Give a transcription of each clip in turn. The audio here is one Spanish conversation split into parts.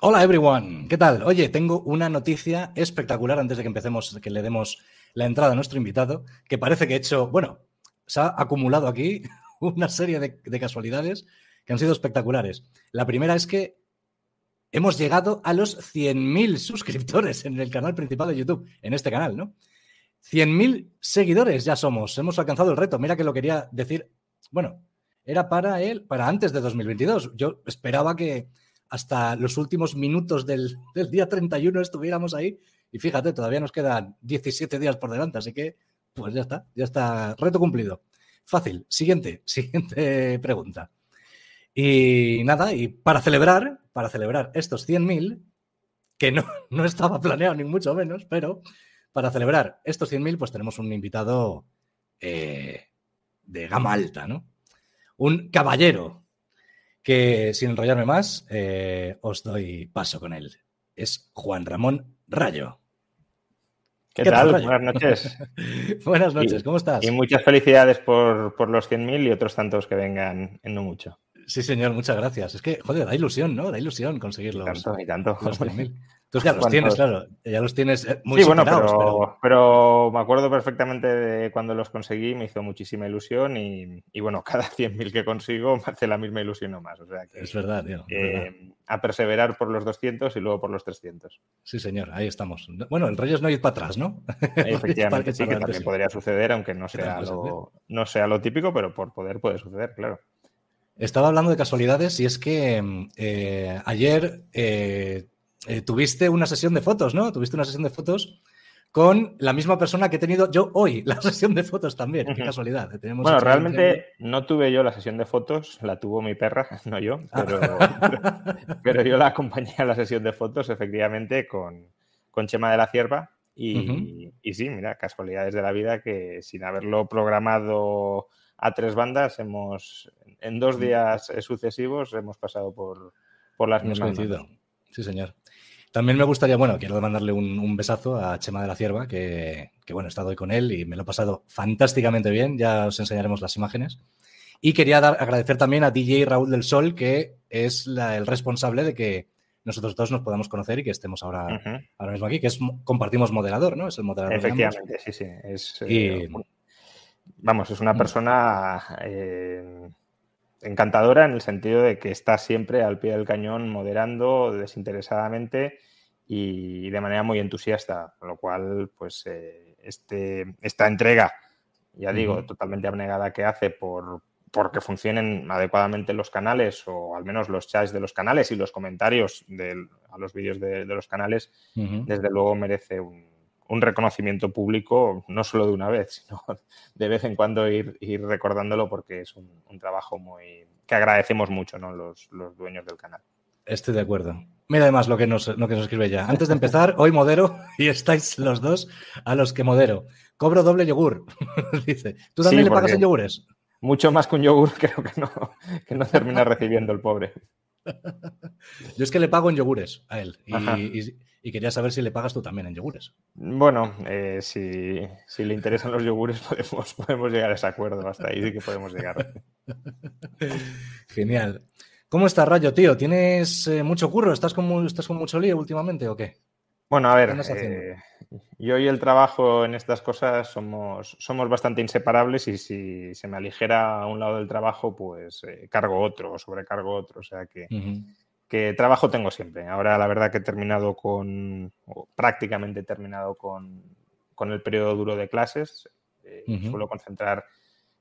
Hola everyone, ¿qué tal? Oye, tengo una noticia espectacular antes de que empecemos, que le demos la entrada a nuestro invitado, que parece que he hecho, bueno, se ha acumulado aquí una serie de, de casualidades que han sido espectaculares. La primera es que hemos llegado a los 100.000 suscriptores en el canal principal de YouTube, en este canal, ¿no? 100.000 seguidores ya somos, hemos alcanzado el reto. Mira que lo quería decir, bueno, era para él, para antes de 2022. Yo esperaba que hasta los últimos minutos del, del día 31 estuviéramos ahí y fíjate, todavía nos quedan 17 días por delante, así que pues ya está, ya está, reto cumplido. Fácil. Siguiente, siguiente pregunta. Y nada, y para celebrar, para celebrar estos 100.000, que no, no estaba planeado ni mucho menos, pero para celebrar estos 100.000, pues tenemos un invitado eh, de gama alta, ¿no? Un caballero que, sin enrollarme más, eh, os doy paso con él. Es Juan Ramón Rayo. ¿Qué, ¿Qué tal? Buenas noches. Buenas noches, y, ¿cómo estás? Y muchas felicidades por, por los 100.000 y otros tantos que vengan en no mucho. Sí, señor, muchas gracias. Es que, joder, da ilusión, ¿no? Da ilusión conseguirlo. Tanto y tanto. Los 100.000. Tú ya los tienes, claro. Ya los tienes muy Sí, bueno, pero, pero... pero, me acuerdo perfectamente de cuando los conseguí, me hizo muchísima ilusión y, y bueno, cada 100.000 que consigo me hace la misma ilusión o más. O sea que, es verdad, tío. Eh, verdad. A perseverar por los 200 y luego por los 300. Sí, señor, ahí estamos. Bueno, el rollo es no ir para atrás, ¿no? Efectivamente, sí, que también podría suceder, aunque no sea, lo, no sea lo típico, pero por poder puede suceder, claro. Estaba hablando de casualidades y es que eh, ayer eh, eh, tuviste una sesión de fotos, ¿no? Tuviste una sesión de fotos con la misma persona que he tenido yo hoy, la sesión de fotos también. Qué casualidad. Tenemos bueno, realmente no tuve yo la sesión de fotos, la tuvo mi perra, no yo, pero, ah. pero, pero, yo la acompañé a la sesión de fotos efectivamente con, con Chema de la Cierva. Y, uh -huh. y sí, mira, casualidades de la vida que sin haberlo programado a tres bandas, hemos en dos días sucesivos hemos pasado por, por las hemos coincidido. Sí, señor. También me gustaría, bueno, quiero mandarle un, un, besazo a Chema de la Cierva, que, que, bueno, he estado hoy con él y me lo he pasado fantásticamente bien. Ya os enseñaremos las imágenes. Y quería dar, agradecer también a DJ Raúl del Sol, que es la, el responsable de que nosotros dos nos podamos conocer y que estemos ahora, uh -huh. ahora mismo aquí, que es compartimos moderador, ¿no? Es el moderador. Efectivamente, sí, sí. Es, y, eh, vamos, es una persona eh, encantadora en el sentido de que está siempre al pie del cañón moderando desinteresadamente y de manera muy entusiasta, con lo cual, pues, eh, este, esta entrega, ya digo, uh -huh. totalmente abnegada que hace por porque funcionen adecuadamente los canales o al menos los chats de los canales y los comentarios de, a los vídeos de, de, los canales, uh -huh. desde luego merece un, un reconocimiento público, no solo de una vez, sino de vez en cuando ir, ir recordándolo porque es un, un, trabajo muy que agradecemos mucho ¿no? los, los, dueños del canal. Estoy de acuerdo. Mira además lo que, nos, lo que nos escribe ya. Antes de empezar, hoy modero y estáis los dos a los que modero. Cobro doble yogur, dice. ¿Tú también sí, le pagas en yogures? Mucho más que un yogur creo que no, que no termina recibiendo el pobre. Yo es que le pago en yogures a él. Y, y, y, quería saber si le pagas tú también en yogures. Bueno, eh, si, si, le interesan los yogures, podemos, podemos llegar a ese acuerdo. Hasta ahí sí que podemos llegar. Genial. ¿Cómo estás, Rayo, tío? ¿Tienes eh, mucho curro? ¿Estás con, ¿Estás con mucho lío últimamente o qué? Bueno, a ver, eh, yo y el trabajo en estas cosas somos, somos bastante inseparables y si se me aligera a un lado del trabajo, pues eh, cargo otro o sobrecargo otro. O sea que, uh -huh. que, trabajo tengo siempre. Ahora la verdad que he terminado con, o prácticamente he terminado con, con el periodo duro de clases. Eh, uh -huh. Suelo concentrar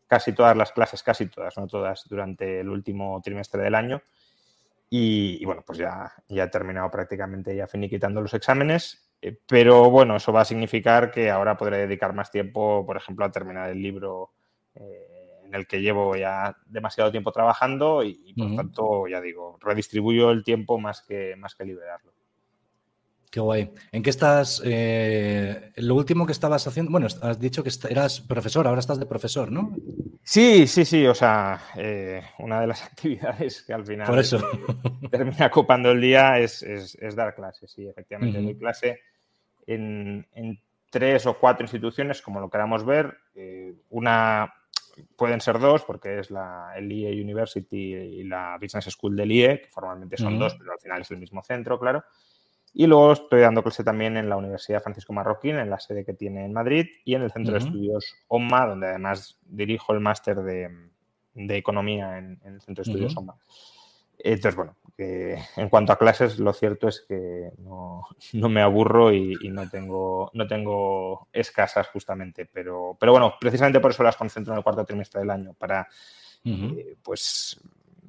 casi todas las clases, casi todas, no todas, durante el último trimestre del año. Y, y, bueno, pues ya, ya he terminado prácticamente ya finiquitando los exámenes, eh, pero bueno, eso va a significar que ahora podré dedicar más tiempo, por ejemplo, a terminar el libro eh, en el que llevo ya demasiado tiempo trabajando y, por tanto, ya digo, redistribuyo el tiempo más que, más que liberarlo. Qué guay. ¿En qué estás? Eh, lo último que estabas haciendo, bueno, has dicho que eras profesor, ahora estás de profesor, ¿no? Sí, sí, sí. O sea, eh, una de las actividades que al final Por eso. termina ocupando el día es, dar clases. Sí, efectivamente, doy clase en, tres o cuatro instituciones, como lo queramos ver. Eh, una pueden ser dos, porque es la, el IE University y la Business School del IE, que formalmente son dos, pero al final es el mismo centro, claro. Y luego estoy dando clase también en la Universidad Francisco Marroquín, en la sede que tiene en Madrid, y en el Centro de Estudios OMA, donde además dirijo el máster de, Economía en, el Centro de Estudios OMA. Entonces, bueno, en cuanto a clases, lo cierto es que no, me aburro y, no, tengo, no tengo escasas justamente, pero, pero bueno, precisamente por eso las concentro en el cuarto trimestre del año, para eh, pues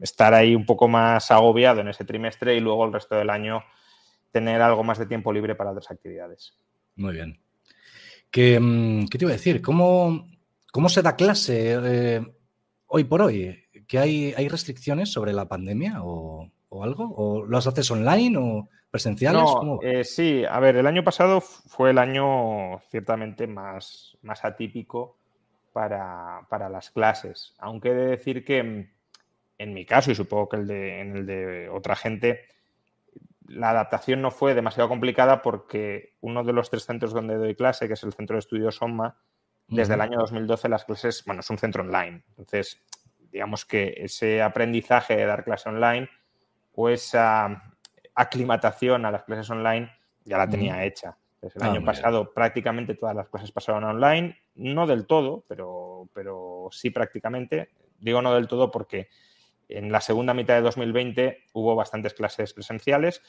estar ahí un poco más agobiado en ese trimestre y luego el resto del año tener algo más de tiempo libre para otras actividades. Muy bien. ¿Qué, mm, te iba a decir? ¿Cómo, cómo se da clase eh, hoy por hoy? ¿Que hay, hay restricciones sobre la pandemia o, algo? ¿O las haces online o presenciales? No, eh, sí, a ver, el año pasado fue el año ciertamente más, más atípico para, las clases. Aunque he de decir que mm, en mi caso, y supongo que el de, en el de otra gente, la adaptación no fue demasiado complicada porque uno de los tres centros donde doy clase, que es el Centro de Estudios SOMA, desde el año 2012 las clases, bueno, es un centro online. Entonces, digamos que ese aprendizaje de dar clase online o esa aclimatación a las clases online ya la tenía hecha. El ah, año pasado prácticamente todas las clases pasaron online, no del todo, pero, pero sí prácticamente. Digo no del todo porque en la segunda mitad de 2020 hubo bastantes clases presenciales,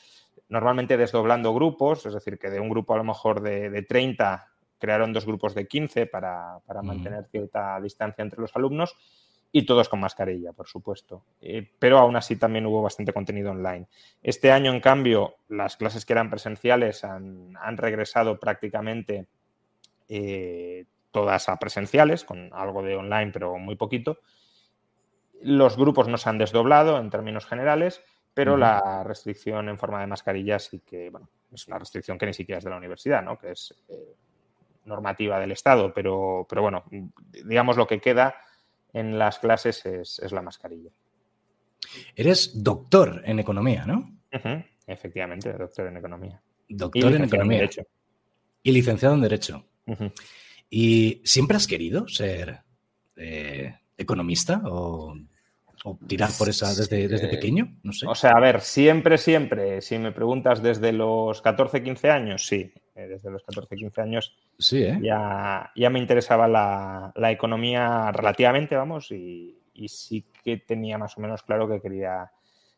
normalmente desdoblando grupos, es decir, que de un grupo a lo mejor de, 30 crearon dos grupos de 15 para, mantener cierta distancia entre los alumnos y todos con mascarilla, por supuesto. Eh, pero aún así también hubo bastante contenido online. Este año, en cambio, las clases que eran presenciales han, regresado prácticamente eh, todas a presenciales, con algo de online, pero muy poquito. Los grupos no se han desdoblado en términos generales, pero la restricción en forma de mascarilla sí que, bueno, es una restricción que ni siquiera es de la universidad, ¿no? Que es eh, normativa del Estado, pero, pero bueno, digamos lo que queda en las clases es, la mascarilla. Eres doctor en economía, ¿no? Efectivamente, doctor en economía. Doctor en economía. En y licenciado en Derecho. ¿Y siempre has querido ser eh, economista o, tirar por esa desde, desde, pequeño? No sé. O sea, a ver, siempre, siempre, si me preguntas desde los 14, 15 años, sí. Eh, desde los 14, 15 años sí, ¿eh? ya, ya me interesaba la, economía relativamente, vamos, y, sí que tenía más o menos claro que quería,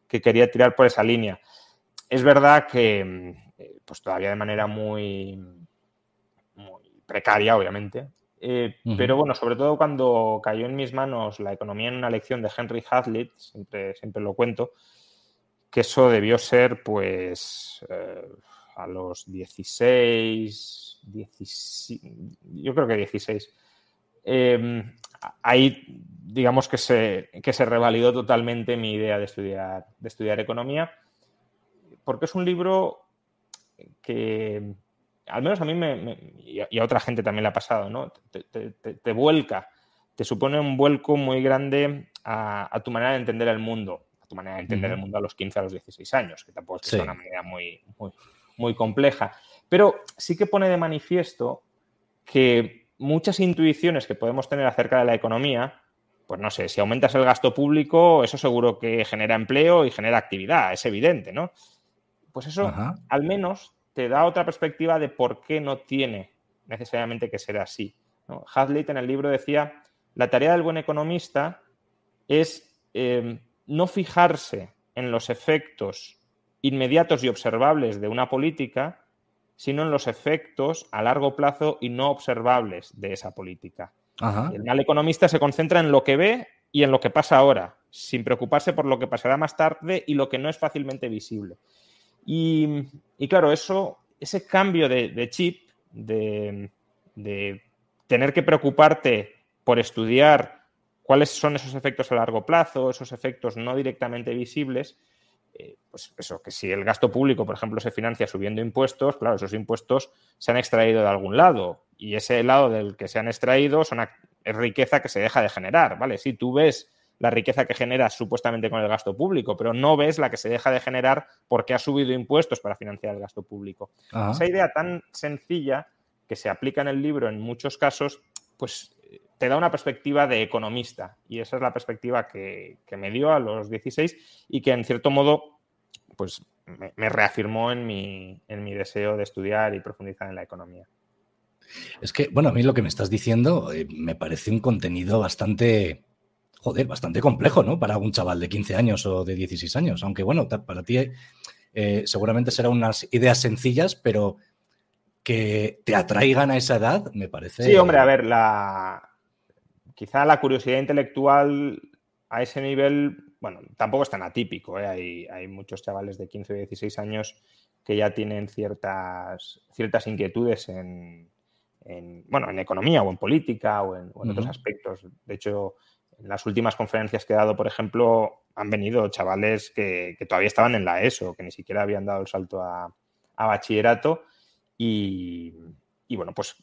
que quería tirar por esa línea. Es verdad que, eh, pues todavía de manera muy, muy precaria, obviamente, eh, pero bueno, sobre todo cuando cayó en mis manos la economía en una lección de Henry Hazlitt, siempre, siempre lo cuento, que eso debió ser pues eh, a los 16, yo creo que 16. Em, ahí digamos que se, que se revalidó totalmente mi idea de estudiar, de estudiar economía, porque es un libro que al menos a mí me, y a otra gente también le ha pasado, ¿no? Te, vuelca, te supone un vuelco muy grande a, tu manera de entender el mundo, a tu manera de entender el mundo a los 15, a los 16 años, que tampoco es que sea una manera muy, muy, compleja. Pero sí que pone de manifiesto que muchas intuiciones que podemos tener acerca de la economía, pues no sé, si aumentas el gasto público, eso seguro que genera empleo y genera actividad, es evidente, ¿no? Pues eso al menos te da otra perspectiva de por qué no tiene necesariamente que ser así. ¿no? en el libro decía, la tarea del buen economista es em, no fijarse en los efectos inmediatos y observables de una política, sino en los efectos a largo plazo y no observables de esa política. El mal economista se concentra en lo que ve y en lo que pasa ahora, sin preocuparse por lo que pasará más tarde y lo que no es fácilmente visible. Y, claro, eso, ese cambio de, chip, de, tener que preocuparte por estudiar cuáles son esos efectos a largo plazo, esos efectos no directamente visibles. Eh, pues eso, que si el gasto público, por ejemplo, se financia subiendo impuestos, claro, esos impuestos se han extraído de algún lado y ese lado del que se han extraído es riqueza que se deja de generar, ¿vale? Si tú ves la riqueza que generas supuestamente con el gasto público, pero no ves la que se deja de generar porque ha subido impuestos para financiar el gasto público. Esa idea tan sencilla que se aplica en el libro en muchos casos, pues te da una perspectiva de economista y esa es la perspectiva que, me dio a los 16 y que en cierto modo pues me, reafirmó en mi, en mi deseo de estudiar y profundizar en la economía. Es que, bueno, a mí lo que me estás diciendo eh, me parece un contenido bastante joder, bastante complejo, ¿no? Para un chaval de 15 años o de 16 años. Aunque bueno, para ti eh, seguramente serán unas ideas sencillas, pero que te atraigan a esa edad, me parece. Sí, hombre, a ver, la quizá la curiosidad intelectual a ese nivel, bueno, tampoco es tan atípico. ¿eh? Hay, hay, muchos chavales de 15 o 16 años que ya tienen ciertas, ciertas inquietudes en, bueno, en economía o en política o en, otros aspectos. De hecho, en las últimas conferencias que he dado, por ejemplo, han venido chavales que, todavía estaban en la ESO, que ni siquiera habían dado el salto a, bachillerato y, bueno, pues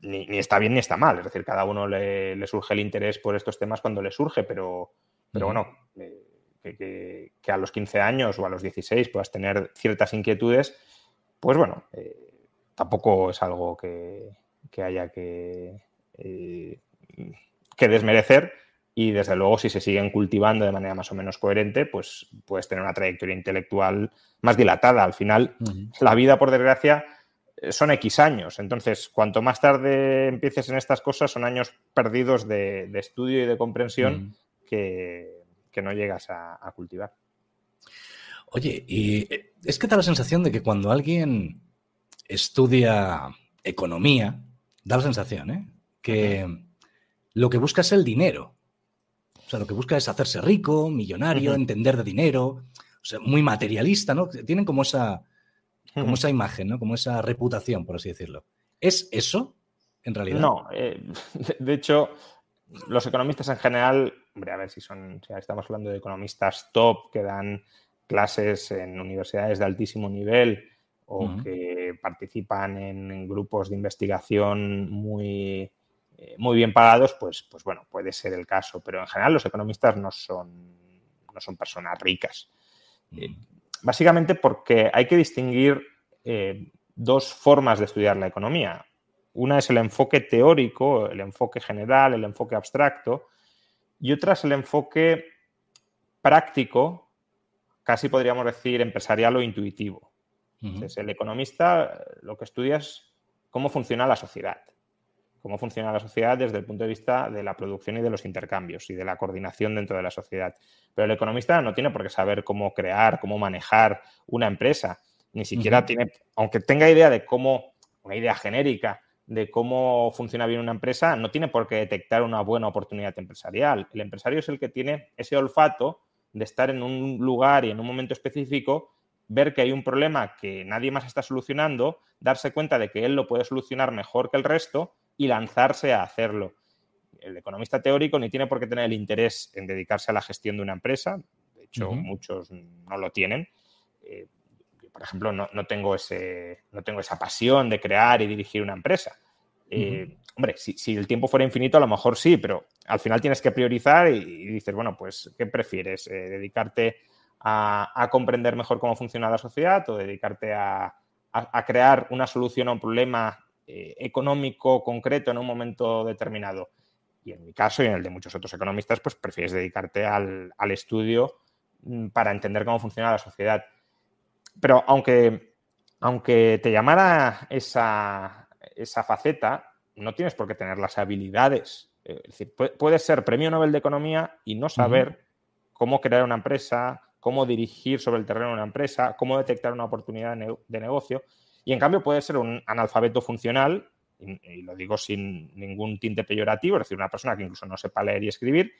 ni, está bien ni está mal. Es decir, cada uno le, surge el interés por estos temas cuando le surge, pero, pero bueno, eh, que, a los 15 años o a los 16 puedas tener ciertas inquietudes, pues bueno, eh, tampoco es algo que, haya que... Eh, que desmerecer y desde luego si se siguen cultivando de manera más o menos coherente, pues puedes tener una trayectoria intelectual más dilatada. Al final, la vida, por desgracia, eh, son X años. Entonces, cuanto más tarde empieces en estas cosas, son años perdidos de, estudio y de comprensión que, no llegas a, cultivar. Oye, y eh, es que da la sensación de que cuando alguien estudia economía, da la sensación, ¿eh? Que lo que busca es el dinero. O sea, lo que busca es hacerse rico, millonario, entender de dinero, o sea, muy materialista, ¿no? Tienen como esa, como esa imagen, ¿no? Como esa reputación, por así decirlo. ¿Es eso, en realidad? No, eh, de hecho, los economistas en general, hombre, a ver si son, si estamos hablando de economistas top que dan clases en universidades de altísimo nivel o que participan en grupos de investigación muy eh, muy bien pagados, pues, pues bueno, puede ser el caso, pero en general los economistas no son, no son personas ricas. Eh, mm. básicamente porque hay que distinguir eh, dos formas de estudiar la economía. Una es el enfoque teórico, el enfoque general, el enfoque abstracto, y otra es el enfoque práctico, casi podríamos decir empresarial o intuitivo. Entonces, el economista lo que estudia es cómo funciona la sociedad cómo funciona la sociedad desde el punto de vista de la producción y de los intercambios y de la coordinación dentro de la sociedad. Pero el economista no tiene por qué saber cómo crear, cómo manejar una empresa, ni siquiera tiene, aunque tenga idea de cómo, una idea genérica de cómo funciona bien una empresa, no tiene por qué detectar una buena oportunidad empresarial. El empresario es el que tiene ese olfato de estar en un lugar y en un momento específico ver que hay un problema que nadie más está solucionando, darse cuenta de que él lo puede solucionar mejor que el resto y lanzarse a hacerlo. El economista teórico ni tiene por qué tener el interés en dedicarse a la gestión de una empresa, de hecho muchos no lo tienen. Eh, por ejemplo, no, tengo ese, no tengo esa pasión de crear y dirigir una empresa. Eh, hombre, si, el tiempo fuera infinito, a lo mejor sí, pero al final tienes que priorizar y, dices, bueno, pues, ¿qué prefieres? Eh, ¿Dedicarte a, comprender mejor cómo funciona la sociedad o dedicarte a, crear una solución a un problema eh, económico concreto en un momento determinado. Y en mi caso y en el de muchos otros economistas, pues prefieres dedicarte al, estudio mm, para entender cómo funciona la sociedad. Pero aunque, aunque te llamara esa, esa faceta, no tienes por qué tener las habilidades. Es decir, puedes ser premio Nobel de Economía y no saber cómo crear una empresa, cómo dirigir sobre el terreno una empresa, cómo detectar una oportunidad de negocio. Y en cambio puede ser un analfabeto funcional, y, lo digo sin ningún tinte peyorativo, es decir, una persona que incluso no sepa leer y escribir,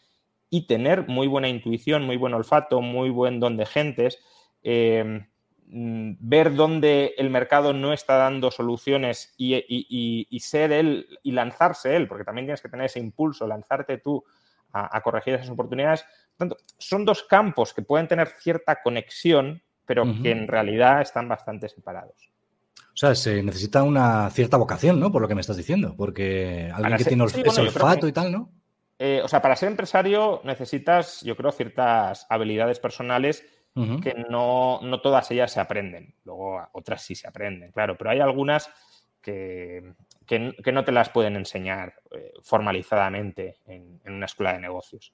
y tener muy buena intuición, muy buen olfato, muy buen don de gentes, em, mm, ver dónde el mercado no está dando soluciones y, ser él y lanzarse él, porque también tienes que tener ese impulso, lanzarte tú a, corregir esas oportunidades. tanto, son dos campos que pueden tener cierta conexión, pero que en realidad están bastante separados. O sea, se necesita una cierta vocación, ¿no? Por lo que me estás diciendo, porque alguien que tiene ese olfato y tal, ¿no? Eh, o sea, para ser empresario necesitas, yo creo, ciertas habilidades personales que no, todas ellas se aprenden. Luego otras sí se aprenden, claro, pero hay algunas que, no te las pueden enseñar eh, formalizadamente en, una escuela de negocios.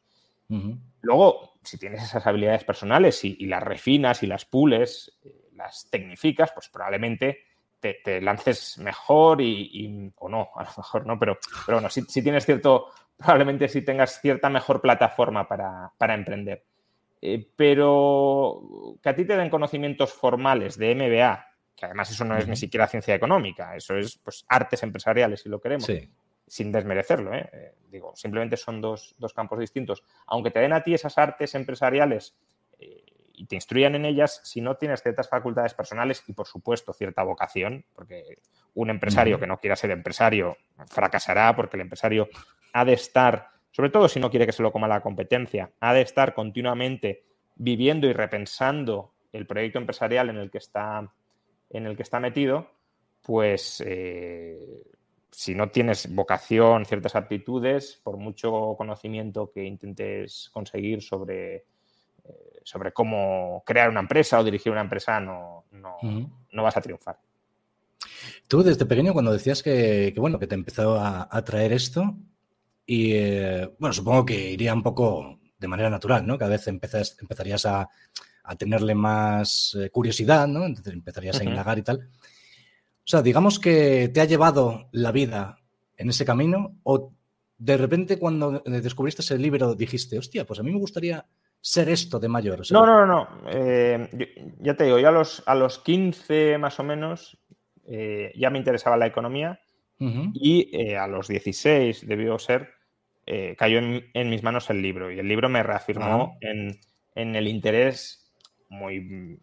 Luego, si tienes esas habilidades personales y, las refinas y las pules, eh, las tecnificas, pues probablemente te, lances mejor y, o no, a lo mejor no, pero, pero bueno, si, tienes cierto, probablemente si tengas cierta mejor plataforma para, emprender. Eh, pero que a ti te den conocimientos formales de MBA, que además eso no es ni siquiera ciencia económica, eso es pues artes empresariales si lo queremos, sin desmerecerlo, ¿eh? Eh, digo, simplemente son dos, dos, campos distintos. Aunque te den a ti esas artes empresariales y te instruyan en ellas si no tienes ciertas facultades personales y, por supuesto, cierta vocación, porque un empresario que no quiera ser empresario fracasará porque el empresario ha de estar, sobre todo si no quiere que se lo coma la competencia, ha de estar continuamente viviendo y repensando el proyecto empresarial en el que está, en el que está metido, pues eh, si no tienes vocación, ciertas aptitudes, por mucho conocimiento que intentes conseguir sobre sobre cómo crear una empresa o dirigir una empresa, no, no, vas a triunfar. Tú desde pequeño cuando decías que, bueno, que te empezó a, traer esto, y eh, bueno, supongo que iría un poco de manera natural, ¿no? Cada vez empezarías a, tenerle más eh, curiosidad, ¿no? Entonces empezarías a indagar y tal. O sea, digamos que te ha llevado la vida en ese camino o de repente cuando descubriste ese libro dijiste, hostia, pues a mí me gustaría ser esto de mayor? no, no, no. Eh, ya te digo, yo a los, a los 15 más o menos eh, ya me interesaba la economía y eh, a los 16 debió ser, cayó en, mis manos el libro y el libro me reafirmó en, en, el interés muy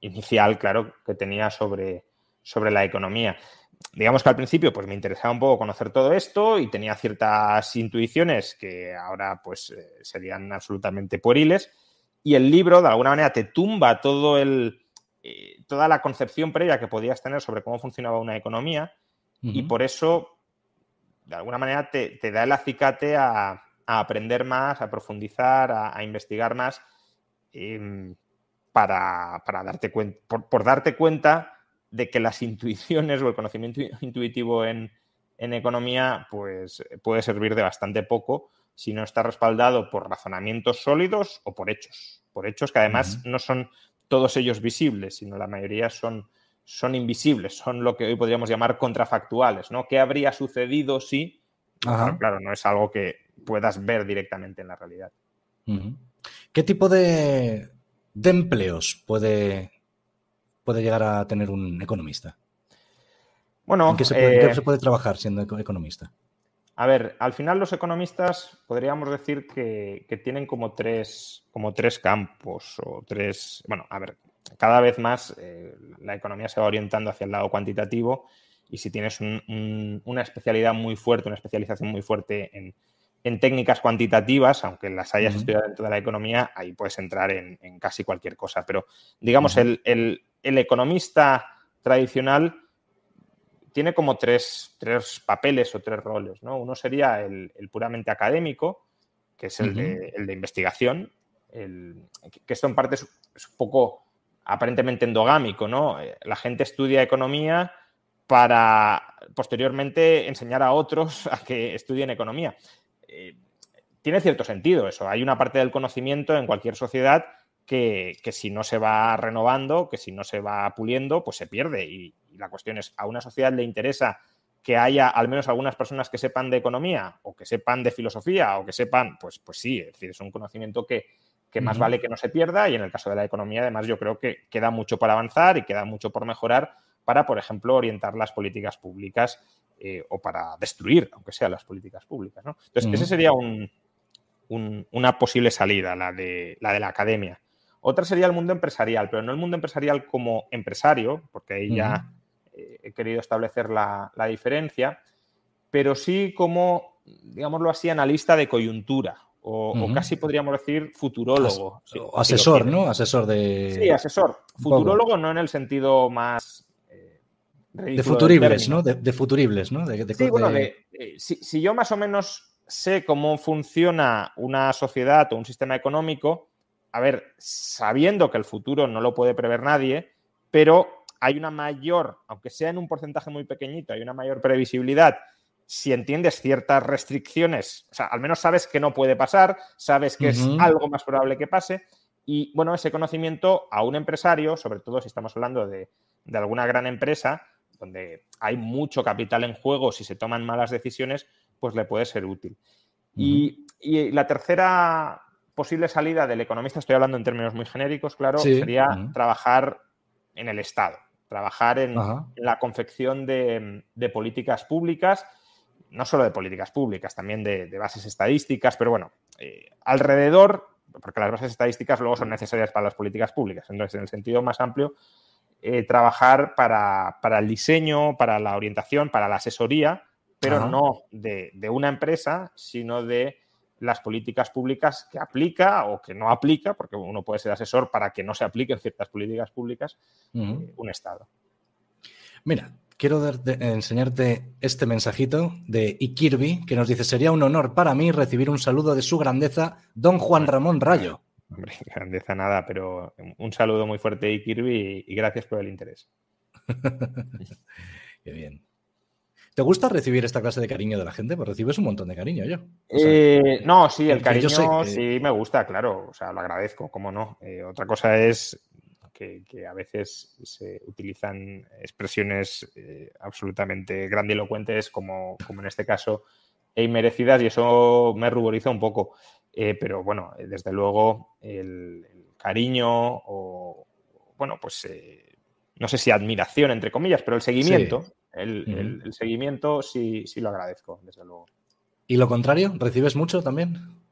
inicial, claro, que tenía sobre, sobre la economía digamos que al principio pues me interesaba un poco conocer todo esto y tenía ciertas intuiciones que ahora pues eh, serían absolutamente pueriles. Y el libro de alguna manera te tumba todo el, eh, toda la concepción previa que podías tener sobre cómo funcionaba una economía y por eso de alguna manera te, da el acicate a, aprender más, a profundizar, a, investigar más em, para, darte cuenta, por darte cuenta de que las intuiciones o el conocimiento intuitivo en, economía pues, puede servir de bastante poco si no está respaldado por razonamientos sólidos o por hechos. Por hechos que además no son todos ellos visibles, sino la mayoría son, son invisibles, son lo que hoy podríamos llamar contrafactuales, ¿no? ¿Qué habría sucedido si? Claro, no es algo que puedas ver directamente en la realidad. ¿Qué tipo de, de empleos puede puede llegar a tener un economista? Bueno, ¿en qué se puede, eh, se puede trabajar siendo economista? A ver, al final los economistas podríamos decir que, tienen como tres, como tres campos o tres, bueno, a ver, cada vez más eh, la economía se va orientando hacia el lado cuantitativo y si tienes una especialidad muy fuerte, una especialización muy fuerte en, técnicas cuantitativas, aunque las hayas estudiado dentro de la economía, ahí puedes entrar en, casi cualquier cosa. Pero digamos, el, el economista tradicional tiene como tres, papeles o tres roles. ¿no? Uno sería el, puramente académico, que es el, de, investigación, que esto en parte es, un poco aparentemente endogámico. ¿no? Eh, la gente estudia economía para posteriormente enseñar a otros a que estudien economía. Eh, tiene cierto sentido eso. Hay una parte del conocimiento en cualquier sociedad que, si no se va renovando, que si no se va puliendo, pues se pierde. Y, la cuestión es, ¿a una sociedad le interesa que haya al menos algunas personas que sepan de economía o que sepan de filosofía o que sepan, pues, pues sí, es decir, es un conocimiento que, más vale que no se pierda y en el caso de la economía además yo creo que queda mucho por avanzar y queda mucho por mejorar para, por ejemplo, orientar las políticas públicas eh, o para destruir, aunque sean las políticas públicas. Entonces, ese sería una posible salida, la de, la de la academia. Otra sería el mundo empresarial, pero no el mundo empresarial como empresario, porque ahí ya eh, he querido establecer la, diferencia, pero sí como, digámoslo así, analista de coyuntura o, casi podríamos decir futurólogo. asesor, ¿no? Asesor de... Sí, asesor. Futurólogo no en el sentido más... Eh, de futuribles, ¿no? De, futuribles, ¿no? sí, bueno, eh, si, yo más o menos sé cómo funciona una sociedad o un sistema económico, a ver, sabiendo que el futuro no lo puede prever nadie, pero hay una mayor, aunque sea en un porcentaje muy pequeñito, hay una mayor previsibilidad si entiendes ciertas restricciones, o sea, al menos sabes que no puede pasar, sabes que es algo más probable que pase. Y bueno, ese conocimiento a un empresario, sobre todo si estamos hablando de, alguna gran empresa, donde hay mucho capital en juego, si se toman malas decisiones, pues le puede ser útil. y, la tercera posible salida del economista, estoy hablando en términos muy genéricos, claro, sería trabajar en el Estado, trabajar en, la confección de, políticas públicas, no solo de políticas públicas, también de, bases estadísticas, pero bueno, eh, alrededor, porque las bases estadísticas luego son necesarias para las políticas públicas, entonces en el sentido más amplio, eh, trabajar para, el diseño, para la orientación, para la asesoría, pero no de, una empresa, sino de las políticas públicas que aplica o que no aplica, porque uno puede ser asesor para que no se apliquen ciertas políticas públicas, eh, un Estado. Mira, quiero enseñarte este mensajito de Ikirby que nos dice, sería un honor para mí recibir un saludo de su grandeza, don Juan Ramón Rayo. Hombre, grandeza nada, pero un saludo muy fuerte Ikirby y gracias por el interés. Qué bien. ¿Te gusta recibir esta clase de cariño de la gente? Pues recibes un montón de cariño yo. Eh, no, sí, el cariño sí me gusta, claro. O sea, lo agradezco, cómo no. Eh, otra cosa es que, a veces se utilizan expresiones eh, absolutamente grandilocuentes, como, como en este caso, e inmerecidas, y eso me ruboriza un poco. pero bueno, desde luego, el, cariño o, bueno, pues no sé si admiración, entre comillas, pero el seguimiento. El, seguimiento sí, sí lo agradezco, desde luego. ¿Y lo contrario? ¿Recibes mucho también?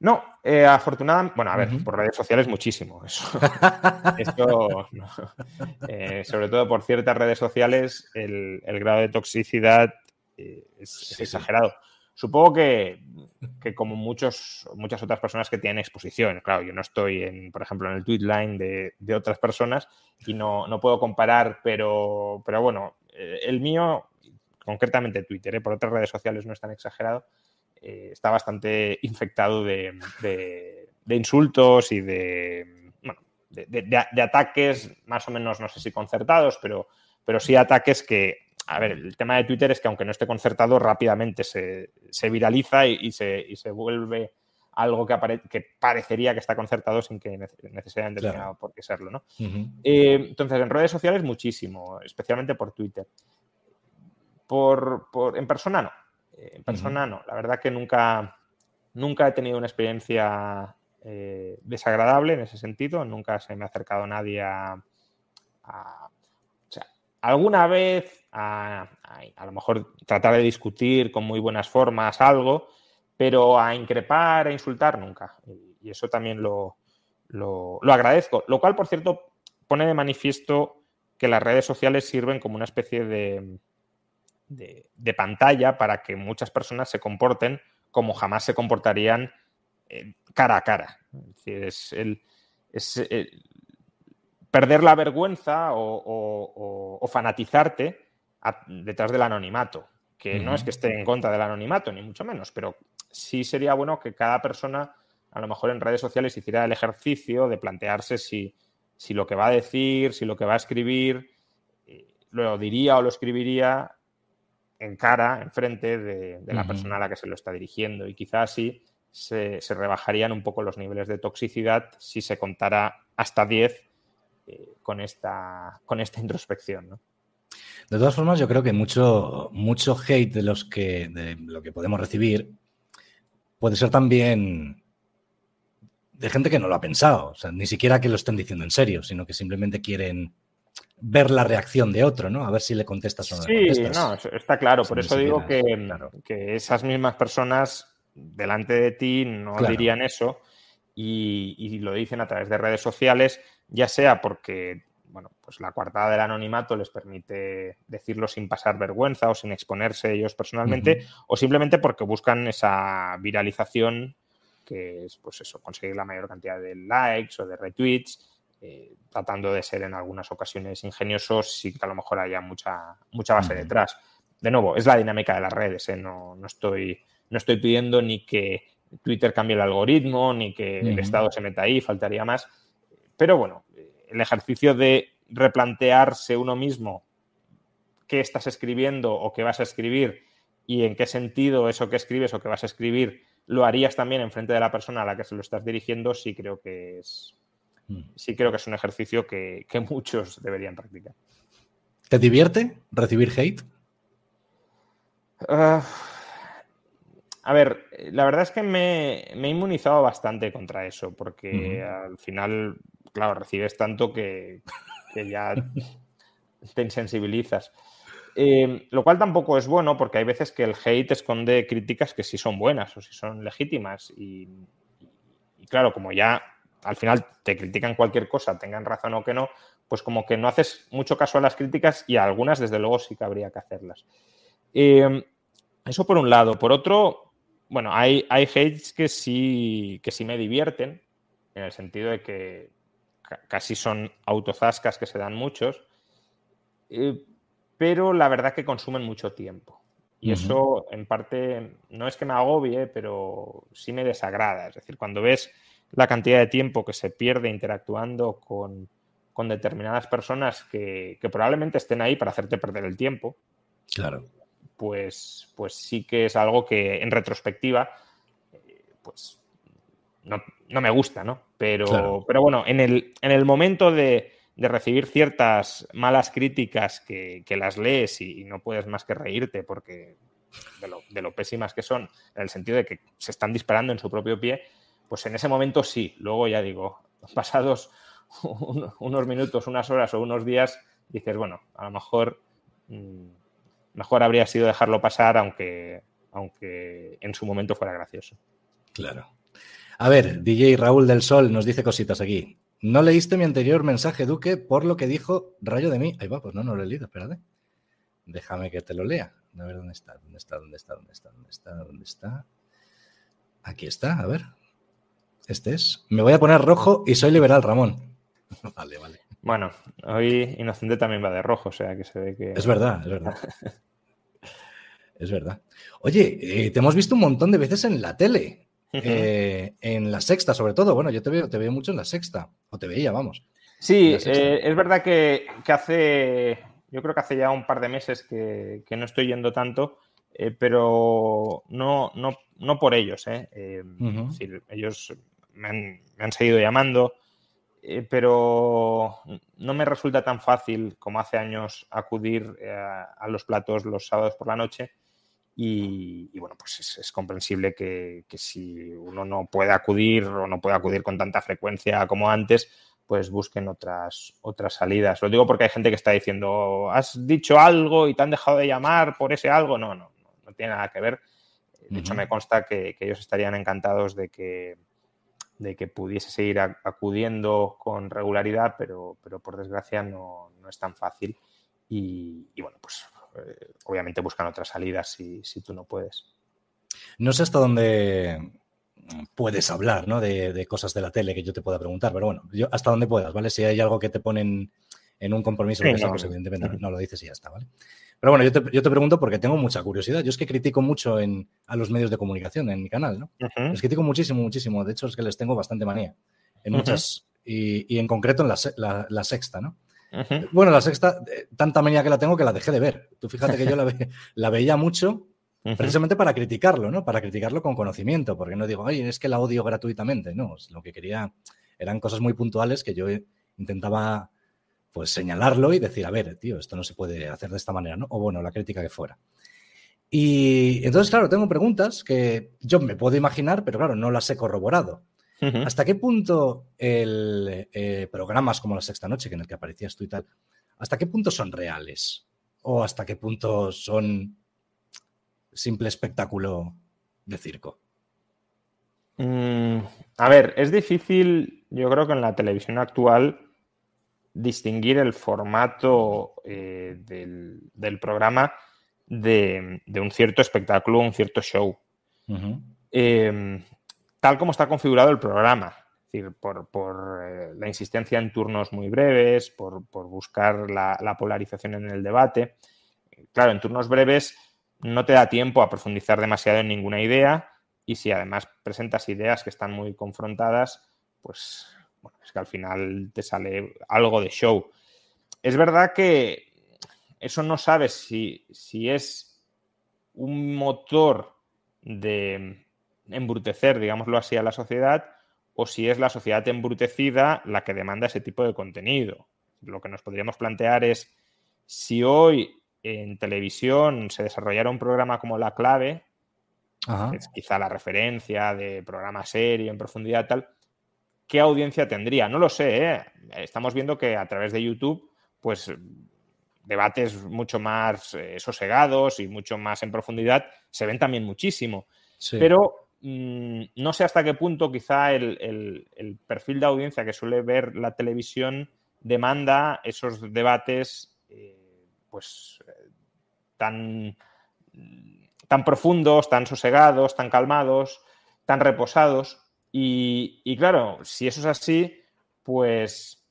No, eh, afortunadamente, bueno, a ver, por redes sociales muchísimo. Eso, eh, sobre todo por ciertas redes sociales, el, grado de toxicidad eh, es, exagerado. Supongo que, como muchos, muchas otras personas que tienen exposición, claro, yo no estoy, en, por ejemplo, en el tweet line de, de otras personas y no, no, puedo comparar, pero, pero bueno, eh, el mío, concretamente Twitter, ¿eh? por otras redes sociales no es tan exagerado, eh, está bastante infectado de, insultos y de, de, ataques más o menos, no sé si concertados, pero, pero sí ataques que, a ver, el tema de Twitter es que aunque no esté concertado, rápidamente se, viraliza y, se, se, vuelve algo que, que, parecería que está concertado sin que necesariamente tenga por qué serlo, ¿no? Eh, entonces, en redes sociales muchísimo, especialmente por Twitter. Por, en persona no. Eh, en persona no. La verdad que nunca, nunca he tenido una experiencia eh, desagradable en ese sentido. Nunca se me ha acercado nadie a, o sea, alguna vez a, a, lo mejor tratar de discutir con muy buenas formas algo, pero a increpar, a insultar, nunca. Y eso también lo, lo, agradezco. Lo cual, por cierto, pone de manifiesto que las redes sociales sirven como una especie de, de, pantalla para que muchas personas se comporten como jamás se comportarían eh, cara a cara. Es decir, es, el, perder la vergüenza o, fanatizarte detrás del anonimato, que no es que esté en contra del anonimato, ni mucho menos, pero sí sería bueno que cada persona, a lo mejor en redes sociales, hiciera el ejercicio de plantearse si, lo que va a decir, si lo que va a escribir, eh, lo diría o lo escribiría en cara, en frente de, la persona a la que se lo está dirigiendo. Y quizás así se, rebajarían un poco los niveles de toxicidad si se contara hasta 10 eh, con, esta, con esta introspección. De todas formas, yo creo que mucho, mucho hate de los que de lo que podemos recibir puede ser también de gente que no lo ha pensado. O sea, ni siquiera que lo estén diciendo en serio, sino que simplemente quieren ver la reacción de otro, ¿no? A ver si le contestas o no. Sí, no, está claro. Por eso digo que, que, esas mismas personas delante de ti no dirían eso. y, lo dicen a través de redes sociales, ya sea porque bueno, pues la coartada del anonimato les permite decirlo sin pasar vergüenza o sin exponerse ellos personalmente, o simplemente porque buscan esa viralización que es pues eso, conseguir la mayor cantidad de likes o de retweets, eh, tratando de ser en algunas ocasiones ingeniosos sin que a lo mejor haya mucha, mucha base detrás. De nuevo, es la dinámica de las redes, ¿eh? no, estoy, no estoy pidiendo ni que Twitter cambie el algoritmo, ni que el Estado se meta ahí, faltaría más. Pero bueno, el ejercicio de replantearse uno mismo qué estás escribiendo o qué vas a escribir y en qué sentido eso que escribes o que vas a escribir lo harías también en frente de la persona a la que se lo estás dirigiendo, sí creo que es, mm. sí creo que es un ejercicio que, muchos deberían practicar. ¿Te divierte recibir hate? Ah, a ver, la verdad es que me, he inmunizado bastante contra eso, porque al final, claro, recibes tanto que, ya te insensibilizas. Em, lo cual tampoco es bueno porque hay veces que el hate esconde críticas que sí son buenas o sí son legítimas. Y, claro, como ya al final te critican cualquier cosa, tengan razón o que no, pues como que no haces mucho caso a las críticas y a algunas desde luego sí que habría que hacerlas. Em, eso por un lado. Por otro, bueno, hay, hay hates que sí, que sí me divierten, en el sentido de que casi son autozascas que se dan muchos, eh, pero la verdad que consumen mucho tiempo. Y eso, en parte, no es que me agobie, pero sí me desagrada. Es decir, cuando ves la cantidad de tiempo que se pierde interactuando con, determinadas personas que, que, probablemente estén ahí para hacerte perder el tiempo. Claro pues, pues sí que es algo que en retrospectiva, pues no, me gusta, ¿no? Pero, pero bueno, en el, en el momento de, recibir ciertas malas críticas que, las lees y, no puedes más que reírte porque de lo, de lo, pésimas que son, en el sentido de que se están disparando en su propio pie, pues en ese momento sí. Luego ya digo, pasados unos minutos, unas horas o unos días, dices, bueno, a lo mejor... Mm, mejor habría sido dejarlo pasar, aunque, aunque en su momento fuera gracioso. Claro. A ver, DJ Raúl del Sol nos dice cositas aquí. No leíste mi anterior mensaje, Duque, por lo que dijo Rayo de mí. Ahí va, pues no, no lo he leído, espérate. Déjame que te lo lea. A ver dónde está, dónde está, dónde está, dónde está, dónde está, dónde está. Aquí está, a ver. Este es. Me voy a poner rojo y soy liberal, Ramón. vale, vale. Bueno, hoy Inocente también va de rojo, o sea que se ve que. Es verdad, es verdad. es verdad. Oye, eh, te hemos visto un montón de veces en la tele. Eh, en la sexta, sobre todo. Bueno, yo te veo, te veo mucho en la sexta. O te veía, vamos. Sí, eh, es verdad que, hace. Yo creo que hace ya un par de meses que, no estoy yendo tanto, pero no, no, no por ellos. Decir, ellos me han, me han seguido llamando. Eh, pero no me resulta tan fácil como hace años acudir eh, a los platos los sábados por la noche. Y, bueno, pues es, comprensible que, si uno no puede acudir o no puede acudir con tanta frecuencia como antes, pues busquen otras, otras salidas. Lo digo porque hay gente que está diciendo, has dicho algo y te han dejado de llamar por ese algo. No, no, no, tiene nada que ver. De hecho, me consta que ellos estarían encantados de que, de que pudiese seguir acudiendo con regularidad, pero, pero por desgracia no, es tan fácil. Y, bueno, pues eh, obviamente buscan otras salidas si, si, tú no puedes. No sé hasta dónde puedes hablar, ¿no? De, cosas de la tele que yo te pueda preguntar, pero bueno, yo hasta donde puedas, ¿vale? Si hay algo que te ponen en un compromiso, pues evidentemente no lo dices y ya está, ¿vale? Pero bueno, yo te, pregunto porque tengo mucha curiosidad. Yo es que critico mucho en, a los medios de comunicación en mi canal, ¿no? Les critico muchísimo, muchísimo. De hecho, es que les tengo bastante manía. En muchas, y, en concreto en la, sexta, ¿no? Bueno, la sexta, eh, tanta manía que la tengo que la dejé de ver. Tú fíjate que yo la, la veía mucho precisamente para criticarlo, ¿no? Para criticarlo con conocimiento, porque no digo, oye, es que la odio gratuitamente, no. Lo que quería eran cosas muy puntuales que yo intentaba pues señalarlo y decir, a ver, tío, esto no se puede hacer de esta manera, ¿no? O bueno, la crítica que fuera. Y entonces, claro, tengo preguntas que yo me puedo imaginar, pero claro, no las he corroborado. ¿Hasta qué punto el, eh, programas como La Sexta Noche, que en el que aparecías tú y tal, hasta qué punto son reales? ¿O hasta qué punto son simple espectáculo de circo? Mm, a ver, es difícil, yo creo que en la televisión actual, distinguir el formato eh, del, programa de, un cierto espectáculo, un cierto show. Tal como está configurado el programa, es decir, por, eh, la insistencia en turnos muy breves, por, buscar la, polarización en el debate. Claro, en turnos breves no te da tiempo a profundizar demasiado en ninguna idea y si además presentas ideas que están muy confrontadas, pues es que al final te sale algo de show. Es verdad que eso no sabes si es un motor de embrutecer, digámoslo así, a la sociedad o si es la sociedad embrutecida la que demanda ese tipo de contenido. Lo que nos podríamos plantear es si hoy en televisión se desarrollara un programa como La Clave, que es quizá la referencia de programa serio en profundidad tal, ¿qué audiencia tendría? No lo sé, ¿eh? estamos viendo que a través de YouTube, pues debates mucho más eh, sosegados y mucho más en profundidad se ven también muchísimo. Pero Mm, no sé hasta qué punto quizá el, perfil de audiencia que suele ver la televisión demanda esos debates eh, pues tan, tan profundos, tan sosegados, tan calmados, tan reposados. Y, claro, si eso es así, pues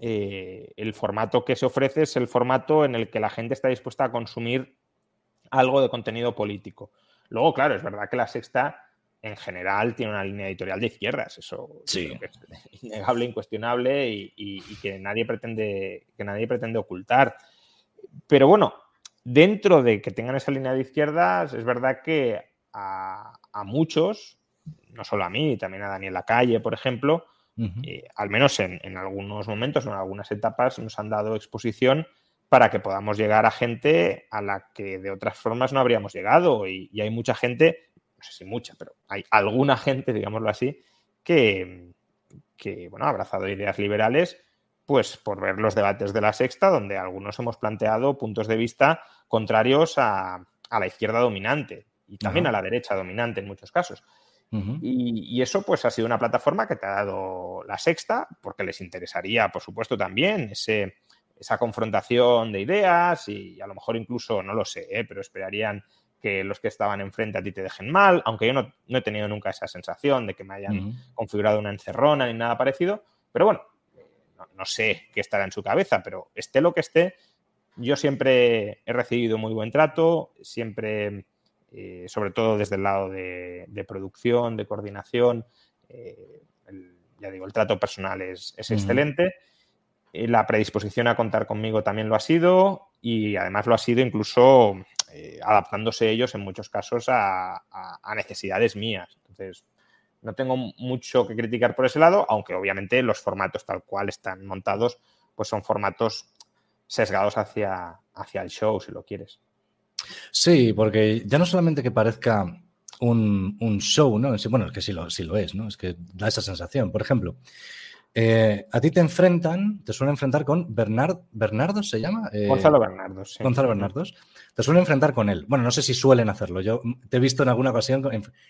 eh, el formato que se ofrece es el formato en el que la gente está dispuesta a consumir algo de contenido político. Luego, claro, es verdad que la sexta en general tiene una línea editorial de izquierdas, eso sí. es innegable, incuestionable y, que nadie pretende que nadie pretende ocultar. Pero bueno, dentro de que tengan esa línea de izquierdas, es verdad que a, muchos, no solo a mí, también a Daniel Lacalle, por ejemplo, eh, al menos en, algunos momentos, en algunas etapas, nos han dado exposición para que podamos llegar a gente a la que de otras formas no habríamos llegado. y hay mucha gente no sé si mucha, pero hay alguna gente, digámoslo así, que, que bueno, ha abrazado ideas liberales, pues por ver los debates de la sexta, donde algunos hemos planteado puntos de vista contrarios a, la izquierda dominante y también a la derecha dominante en muchos casos. y, eso pues ha sido una plataforma que te ha dado la sexta, porque les interesaría, por supuesto, también ese, esa confrontación de ideas y a lo mejor incluso, no lo sé, ¿eh? pero esperarían que los que estaban enfrente a ti te dejen mal, aunque yo no, he tenido nunca esa sensación de que me hayan configurado una encerrona ni nada parecido, pero bueno, no, sé qué estará en su cabeza, pero esté lo que esté, yo siempre he recibido muy buen trato, siempre, eh, sobre todo desde el lado de, producción, de coordinación, eh, ya digo, el trato personal es, excelente. Eh, la predisposición a contar conmigo también lo ha sido y además lo ha sido incluso eh, adaptándose ellos en muchos casos a, necesidades mías. Entonces, no tengo mucho que criticar por ese lado, aunque obviamente los formatos tal cual están montados, pues son formatos sesgados hacia, hacia el show, si lo quieres. Sí, porque ya no solamente que parezca un, show, ¿no? Bueno, es que sí lo, sí lo es, ¿no? Es que da esa sensación. Por ejemplo, eh, a ti te enfrentan, te suelen enfrentar con Bernard, ¿Bernardo se llama? Eh, Gonzalo Bernardo, sí. Gonzalo Bernardos. Te suelen enfrentar con él. Bueno, no sé si suelen hacerlo. Yo te he visto en alguna ocasión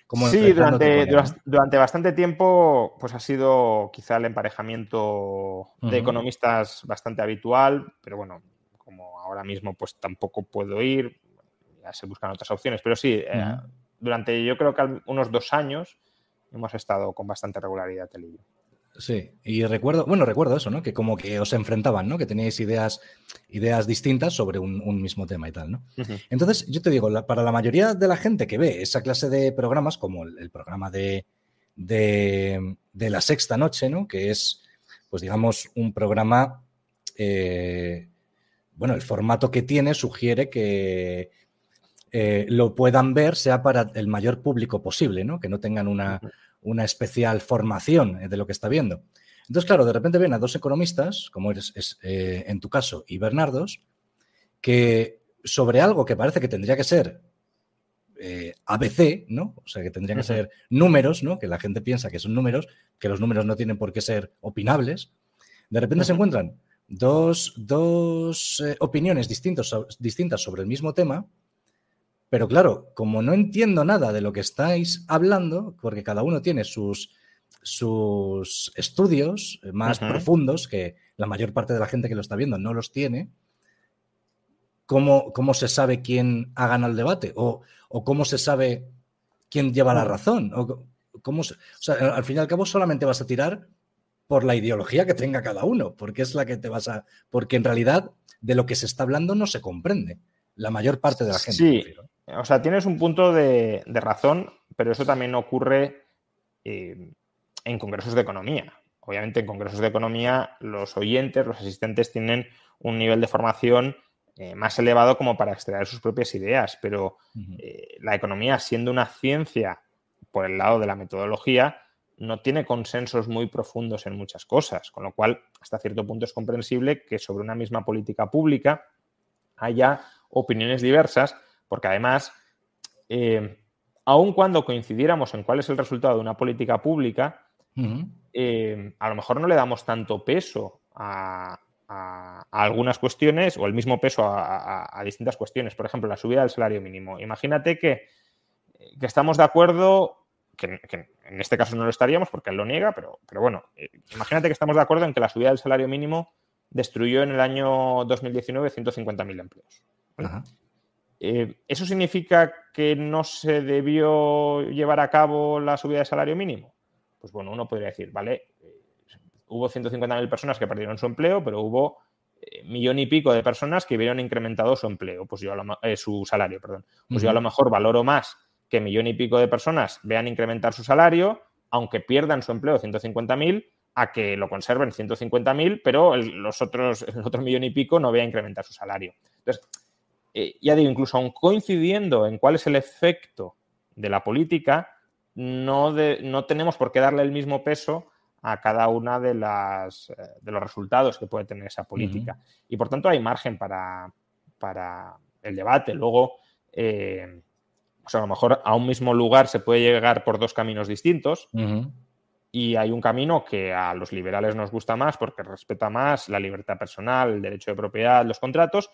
como Sí, durante, durante bastante tiempo pues ha sido quizá el emparejamiento de economistas bastante habitual, pero bueno, como ahora mismo pues tampoco puedo ir, ya se buscan otras opciones, pero sí, eh, durante yo creo que unos dos años hemos estado con bastante regularidad el Sí, y recuerdo, bueno, recuerdo eso, ¿no? Que como que os enfrentaban, ¿no? Que teníais ideas, ideas distintas sobre un, mismo tema y tal, ¿no? Entonces, yo te digo, para la mayoría de la gente que ve esa clase de programas, como el, programa de, de, la sexta noche, ¿no? Que es, pues digamos, un programa, eh, bueno, el formato que tiene sugiere que eh, lo puedan ver sea para el mayor público posible, ¿no? Que no tengan una una especial formación de lo que está viendo. Entonces, claro, de repente ven a dos economistas, como eres eh, en tu caso, y Bernardos, que sobre algo que parece que tendría que ser eh, ABC, ¿no? O sea, que tendrían que ser números, ¿no? Que la gente piensa que son números, que los números no tienen por qué ser opinables. De repente se encuentran dos, dos eh, opiniones distintas sobre el mismo tema Pero claro, como no entiendo nada de lo que estáis hablando, porque cada uno tiene sus, sus estudios más profundos, que la mayor parte de la gente que lo está viendo no los tiene, ¿cómo, cómo se sabe quién ha ganado el debate? ¿O, cómo se sabe quién lleva la razón? ¿O cómo al fin y al cabo solamente vas a tirar por la ideología que tenga cada uno, porque es la que te vas a... Porque en realidad de lo que se está hablando no se comprende. La mayor parte de la gente. Sí, o sea, tienes un punto de, razón, pero eso también ocurre eh, en congresos de economía. Obviamente en congresos de economía los oyentes, los asistentes tienen un nivel de formación eh, más elevado como para extraer sus propias ideas, pero eh, la economía siendo una ciencia por el lado de la metodología, no tiene consensos muy profundos en muchas cosas, con lo cual hasta cierto punto es comprensible que sobre una misma política pública haya opiniones diversas, porque además, eh, aun cuando coincidiéramos en cuál es el resultado de una política pública, eh, a lo mejor no le damos tanto peso a, algunas cuestiones o el mismo peso a, distintas cuestiones. Por ejemplo, la subida del salario mínimo. Imagínate que, que estamos de acuerdo que, en este caso no lo estaríamos porque él lo niega, pero, pero bueno, eh, imagínate que estamos de acuerdo en que la subida del salario mínimo destruyó en el año 2019 150.000 empleos. Eh, ¿Eso significa que no se debió llevar a cabo la subida del salario mínimo? Pues bueno, uno podría decir, vale, eh, hubo 150.000 personas que perdieron su empleo, pero hubo millón y pico de personas que vieron incrementado su empleo, pues yo su salario, perdón. Pues yo a lo mejor valoro más que millón y pico de personas vean incrementar su salario, aunque pierdan su empleo 150.000, a que lo conserven 150.000, pero los otros, el otro millón y pico no vea incrementar su salario. Entonces, eh, ya digo, incluso aún coincidiendo en cuál es el efecto de la política, no, no tenemos por qué darle el mismo peso a cada una de, las, eh, de los resultados que puede tener esa política. Y por tanto hay margen para, para el debate. Luego, eh, o sea, a lo mejor a un mismo lugar se puede llegar por dos caminos distintos. Y hay un camino que a los liberales nos gusta más porque respeta más la libertad personal, el derecho de propiedad, los contratos.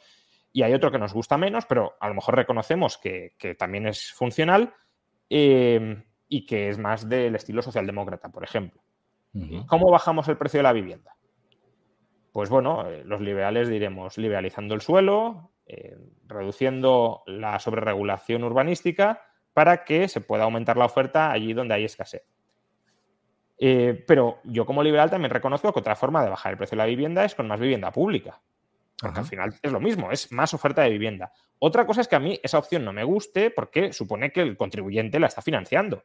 Y hay otro que nos gusta menos, pero a lo mejor reconocemos que, también es funcional eh, y que es más del estilo socialdemócrata, por ejemplo. ¿Cómo bajamos el precio de la vivienda? Pues bueno, eh, los liberales diremos liberalizando el suelo, eh, reduciendo la sobreregulación urbanística para que se pueda aumentar la oferta allí donde hay escasez. Eh, pero yo como liberal también reconozco que otra forma de bajar el precio de la vivienda es con más vivienda pública. Porque al final es lo mismo, es más oferta de vivienda. Otra cosa es que a mí esa opción no me guste porque supone que el contribuyente la está financiando.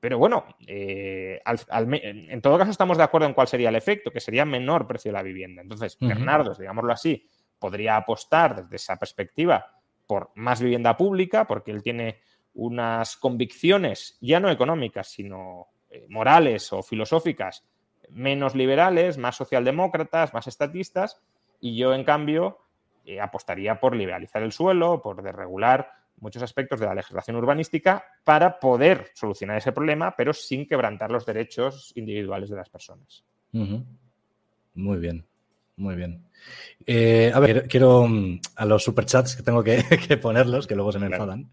Pero bueno, eh, en todo caso estamos de acuerdo en cuál sería el efecto, que sería menor precio de la vivienda. Entonces, Bernardo, digámoslo así, podría apostar desde esa perspectiva por más vivienda pública, porque él tiene unas convicciones ya no económicas, sino eh, morales o filosóficas menos liberales, más socialdemócratas, más estatistas, y yo, en cambio, eh, apostaría por liberalizar el suelo, por desregular muchos aspectos de la legislación urbanística para poder solucionar ese problema, pero sin quebrantar los derechos individuales de las personas. Muy bien. Muy bien. Eh, a ver, quiero mm, a los superchats que tengo que, ponerlos, que luego se me enfadan.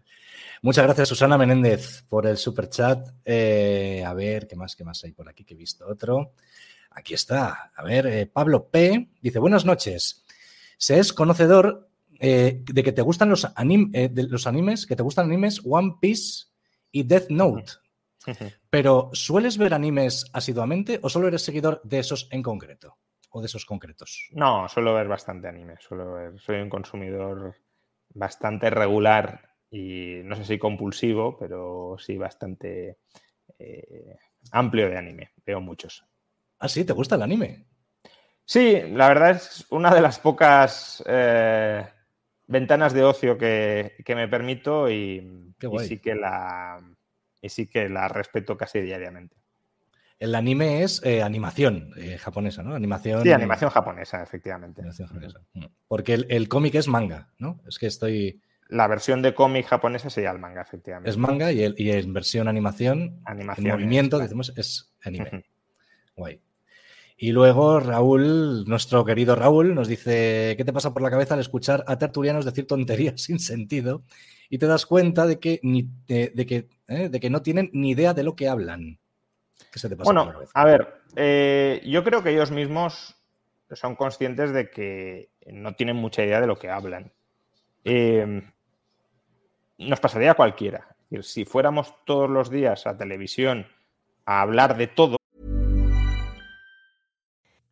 Muchas gracias, Susana Menéndez, por el superchat. Eh, a ver, ¿qué más, qué más hay por aquí que he visto? Otro. Aquí está. A ver, eh, Pablo P. dice: Buenas noches. Se es conocedor de que te gustan los, de los animes, que te gustan animes One Piece y Death Note. Pero, ¿sueles ver animes asiduamente o solo eres seguidor de esos en concreto? de esos concretos? No, suelo ver bastante anime. Suelo ver, soy un consumidor bastante regular y no sé si compulsivo, pero sí bastante eh, amplio de anime. Veo muchos. Ah, sí, ¿te gusta el anime? Sí, la verdad es una de las pocas eh, ventanas de ocio que, me permito y, sí que la, y sí que la respeto casi diariamente. El anime es eh, animación eh, japonesa, ¿no? Animación. Sí, animación japonesa, efectivamente. Mm. Porque el, cómic es manga, ¿no? Es que estoy. La versión de cómic japonesa sería el manga, efectivamente. Es manga y, el, y en versión animación, animación movimiento, decimos, es anime. Guay. Y luego Raúl, nuestro querido Raúl, nos dice: ¿Qué te pasa por la cabeza al escuchar a tertulianos decir tonterías sin sentido y te das cuenta de que, ni, de, que, ¿eh? de que no tienen ni idea de lo que hablan. se te pasa bueno, a ver, eh, yo creo que ellos mismos son conscientes de que no tienen mucha idea de lo que hablan. Eh, nos pasaría a cualquiera. Si fuéramos todos los días a televisión a hablar de todo.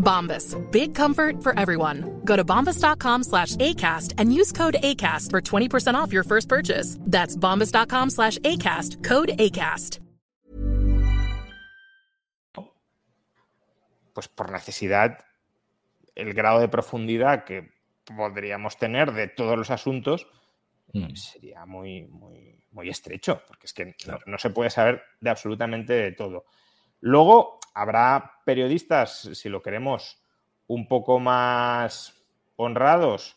Bombas, big comfort for everyone. Go to bombas.com slash ACAST and use code ACAST for 20% off your first purchase. That's bombas.com slash ACAST, code ACAST. Pues por necesidad, el grado de profundidad que podríamos tener de todos los asuntos mm. sería muy, muy, muy estrecho, porque es que no, no se puede saber de absolutamente de todo. Luego, habrá periodistas, si lo queremos, un poco más honrados,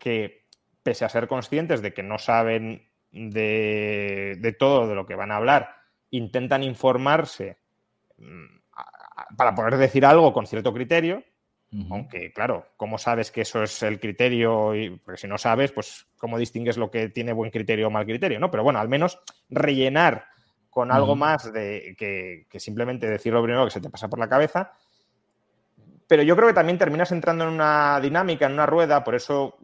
que pese a ser conscientes de que no saben de, todo de lo que van a hablar, intentan informarse mm, para poder decir algo con cierto criterio, aunque claro, ¿cómo sabes que eso es el criterio? Y, porque si no sabes, pues ¿cómo distingues lo que tiene buen criterio o mal criterio? ¿no? Pero bueno, al menos rellenar con algo más de que, simplemente decir lo primero que se te pasa por la cabeza. Pero yo creo que también terminas entrando en una dinámica, en una rueda, por eso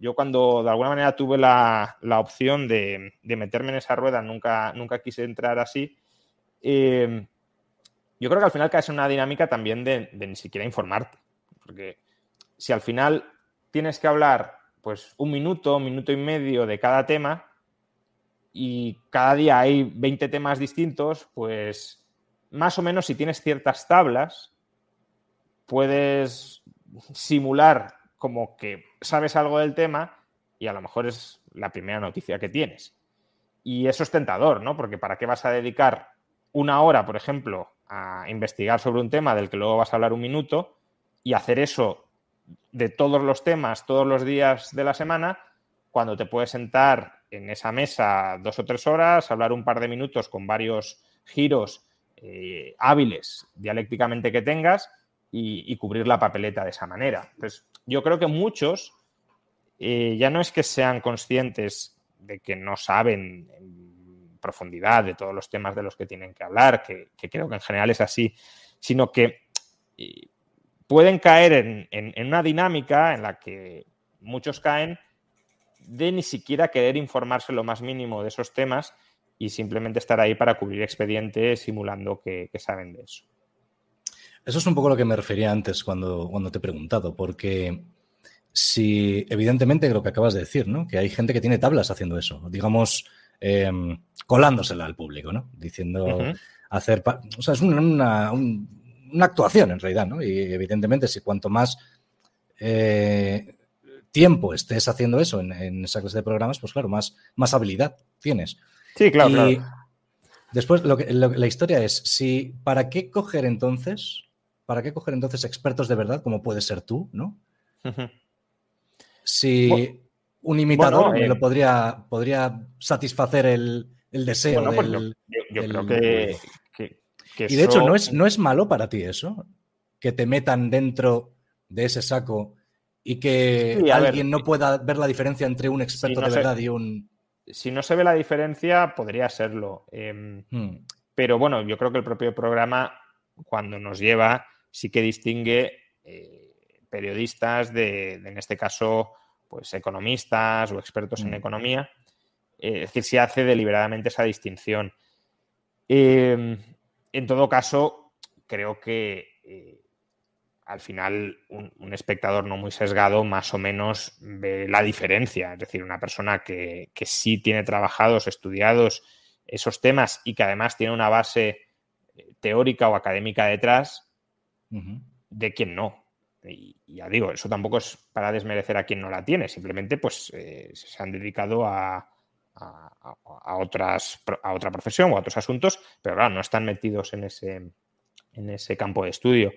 yo cuando de alguna manera tuve la, opción de, meterme en esa rueda, nunca, nunca quise entrar así. Eh, yo creo que al final caes en una dinámica también de, de, ni siquiera informarte. Porque si al final tienes que hablar pues un minuto, un minuto y medio de cada tema, y cada día hay 20 temas distintos, pues más o menos si tienes ciertas tablas, puedes simular como que sabes algo del tema y a lo mejor es la primera noticia que tienes. Y eso es tentador, ¿no? Porque ¿para qué vas a dedicar una hora, por ejemplo, a investigar sobre un tema del que luego vas a hablar un minuto y hacer eso de todos los temas, todos los días de la semana, cuando te puedes sentar en esa mesa dos o tres horas, hablar un par de minutos con varios giros eh, hábiles dialécticamente que tengas y, cubrir la papeleta de esa manera. Entonces, yo creo que muchos eh, ya no es que sean conscientes de que no saben en profundidad de todos los temas de los que tienen que hablar, que, creo que en general es así, sino que eh, pueden caer en una dinámica en la que muchos caen de ni siquiera querer informarse lo más mínimo de esos temas y simplemente estar ahí para cubrir expedientes simulando que, saben de eso. Eso es un poco lo que me refería antes cuando, cuando te he preguntado, porque si evidentemente lo que acabas de decir, ¿no? Que hay gente que tiene tablas haciendo eso, digamos, em, colándosela al público, ¿no? Diciendo hacer. O sea, es una, actuación en realidad, ¿no? Y evidentemente, si cuanto más eh, tiempo estés haciendo eso en, esa clase de programas, pues claro, más, más habilidad tienes. Sí, claro. Y después lo que, la historia es, si, ¿para qué coger entonces, para qué coger entonces expertos de verdad, como puedes ser tú, ¿no? Si un imitador me lo eh, podría, podría satisfacer el, deseo pues del, yo, creo que, Y de hecho, no es, no es malo para ti eso, que te metan dentro de ese saco y que alguien no pueda ver la diferencia entre un experto de verdad y un... Si no se ve la diferencia, podría serlo. Em, hmm. Pero bueno, yo creo que el propio programa, cuando nos lleva, sí que distingue eh, periodistas de, en este caso, pues economistas o expertos en hmm. economía. Eh, es decir, se hace deliberadamente esa distinción. Em, en todo caso, creo que eh, al final un, espectador no muy sesgado más o menos ve la diferencia. Es decir, una persona que, sí tiene trabajados, estudiados esos temas y que además tiene una base eh, teórica o académica detrás, de quien no. Y, ya digo, eso tampoco es para desmerecer a quien no la tiene, simplemente pues eh, se han dedicado a, a, otras, a otra profesión o a otros asuntos, pero claro, no están metidos en ese, en ese campo de estudio.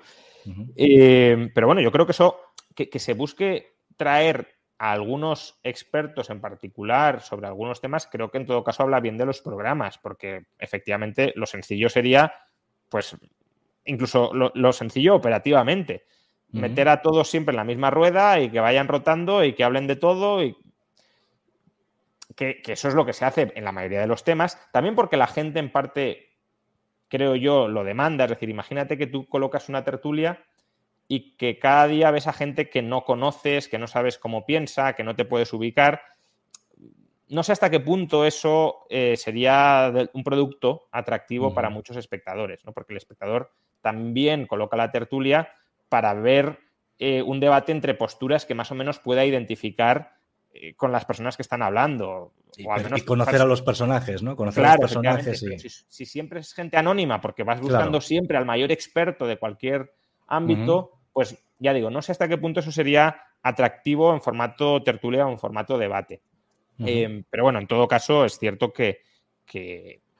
Eh, pero bueno, yo creo que eso, que, se busque traer a algunos expertos en particular sobre algunos temas, creo que en todo caso habla bien de los programas, porque efectivamente lo sencillo sería, pues, incluso lo, sencillo operativamente, meter a todos siempre en la misma rueda y que vayan rotando y que hablen de todo y que, eso es lo que se hace en la mayoría de los temas, también porque la gente en parte creo yo, lo demanda. Es decir, imagínate que tú colocas una tertulia y que cada día ves a gente que no conoces, que no sabes cómo piensa, que no te puedes ubicar. No sé hasta qué punto eso eh, sería un producto atractivo para muchos espectadores, ¿no? porque el espectador también coloca la tertulia para ver eh, un debate entre posturas que más o menos pueda identificar con las personas que están hablando. Y, conocer a los personajes, ¿no? Conocer a los personajes. Si, siempre es gente anónima, porque vas buscando siempre al mayor experto de cualquier ámbito, pues ya digo, no sé hasta qué punto eso sería atractivo en formato tertulia o en formato debate. Em, pero bueno, en todo caso, es cierto que,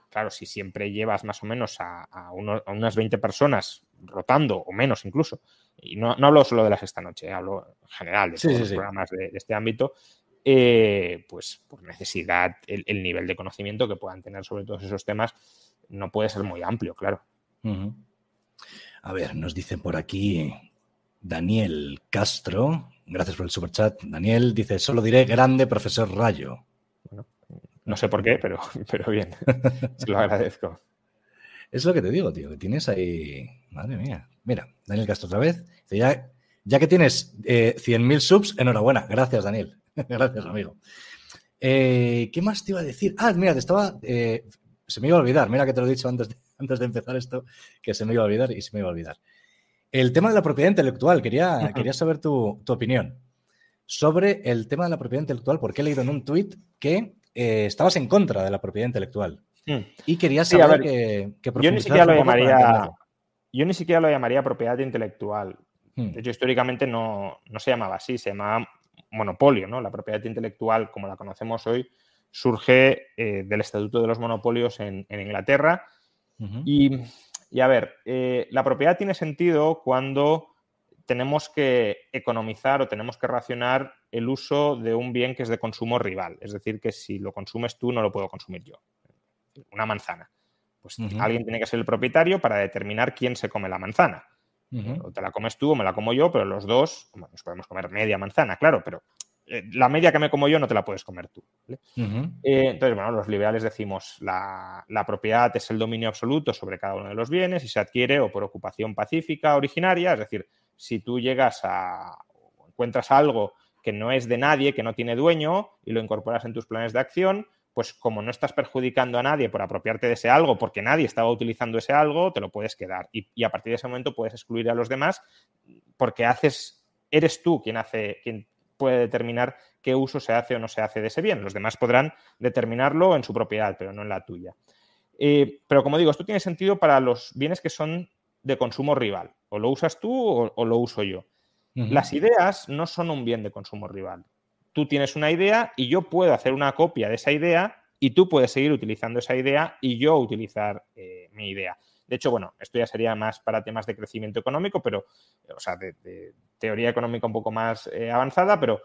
claro, si siempre llevas más o menos a, unas 20 personas rotando, o menos incluso, y no, hablo solo de las esta noche, hablo en general de todos los programas de, este ámbito, eh, pues por necesidad, el, nivel de conocimiento que puedan tener sobre todos esos temas no puede ser muy amplio, claro. A ver, nos dicen por aquí Daniel Castro, gracias por el super chat. Daniel dice, solo diré grande profesor Rayo. no sé por qué, pero, pero bien, se lo agradezco. Es lo que te digo, tío, que tienes ahí, madre mía. Mira, Daniel Castro otra vez. Ya, ya que tienes eh, 100.000 subs, enhorabuena. Gracias, Daniel. Gracias, amigo. Eh, ¿Qué más te iba a decir? Ah, mira, te estaba. Eh, se me iba a olvidar. Mira que te lo he dicho antes de, antes de empezar esto, que se me iba a olvidar y se me iba a olvidar. El tema de la propiedad intelectual. Quería, quería saber tu, opinión sobre el tema de la propiedad intelectual, porque he leído en un tuit que eh, estabas en contra de la propiedad intelectual. Hmm. Y quería saber que, yo ni siquiera lo llamaría. Yo ni siquiera lo llamaría propiedad intelectual. Hmm. De hecho, históricamente no, no se llamaba así, se llamaba monopolio, ¿no? La propiedad intelectual, como la conocemos hoy, surge eh, del Estatuto de los Monopolios en, Inglaterra. y, a ver, eh, la propiedad tiene sentido cuando tenemos que economizar o tenemos que racionar el uso de un bien que es de consumo rival. Es decir, que si lo consumes tú, no lo puedo consumir yo. Una manzana. Pues alguien tiene que ser el propietario para determinar quién se come la manzana. O te la comes tú o me la como yo, pero los dos, nos podemos comer media manzana, claro, pero eh, la media que me como yo no te la puedes comer tú. Eh, entonces, bueno, los liberales decimos la, la, propiedad es el dominio absoluto sobre cada uno de los bienes y se adquiere o por ocupación pacífica originaria, es decir, si tú llegas a encuentras algo que no es de nadie, que no tiene dueño y lo incorporas en tus planes de acción, pues como no estás perjudicando a nadie por apropiarte de ese algo, porque nadie estaba utilizando ese algo, te lo puedes quedar. Y, a partir de ese momento puedes excluir a los demás porque haces, eres tú quien hace, quien puede determinar qué uso se hace o no se hace de ese bien. Los demás podrán determinarlo en su propiedad, pero no en la tuya. Eh, pero como digo, esto tiene sentido para los bienes que son de consumo rival. O lo usas tú o, lo uso yo. Las ideas no son un bien de consumo rival tú tienes una idea y yo puedo hacer una copia de esa idea y tú puedes seguir utilizando esa idea y yo utilizar eh, mi idea. De hecho, bueno, esto ya sería más para temas de crecimiento económico, pero, o sea, de, teoría económica un poco más eh, avanzada, pero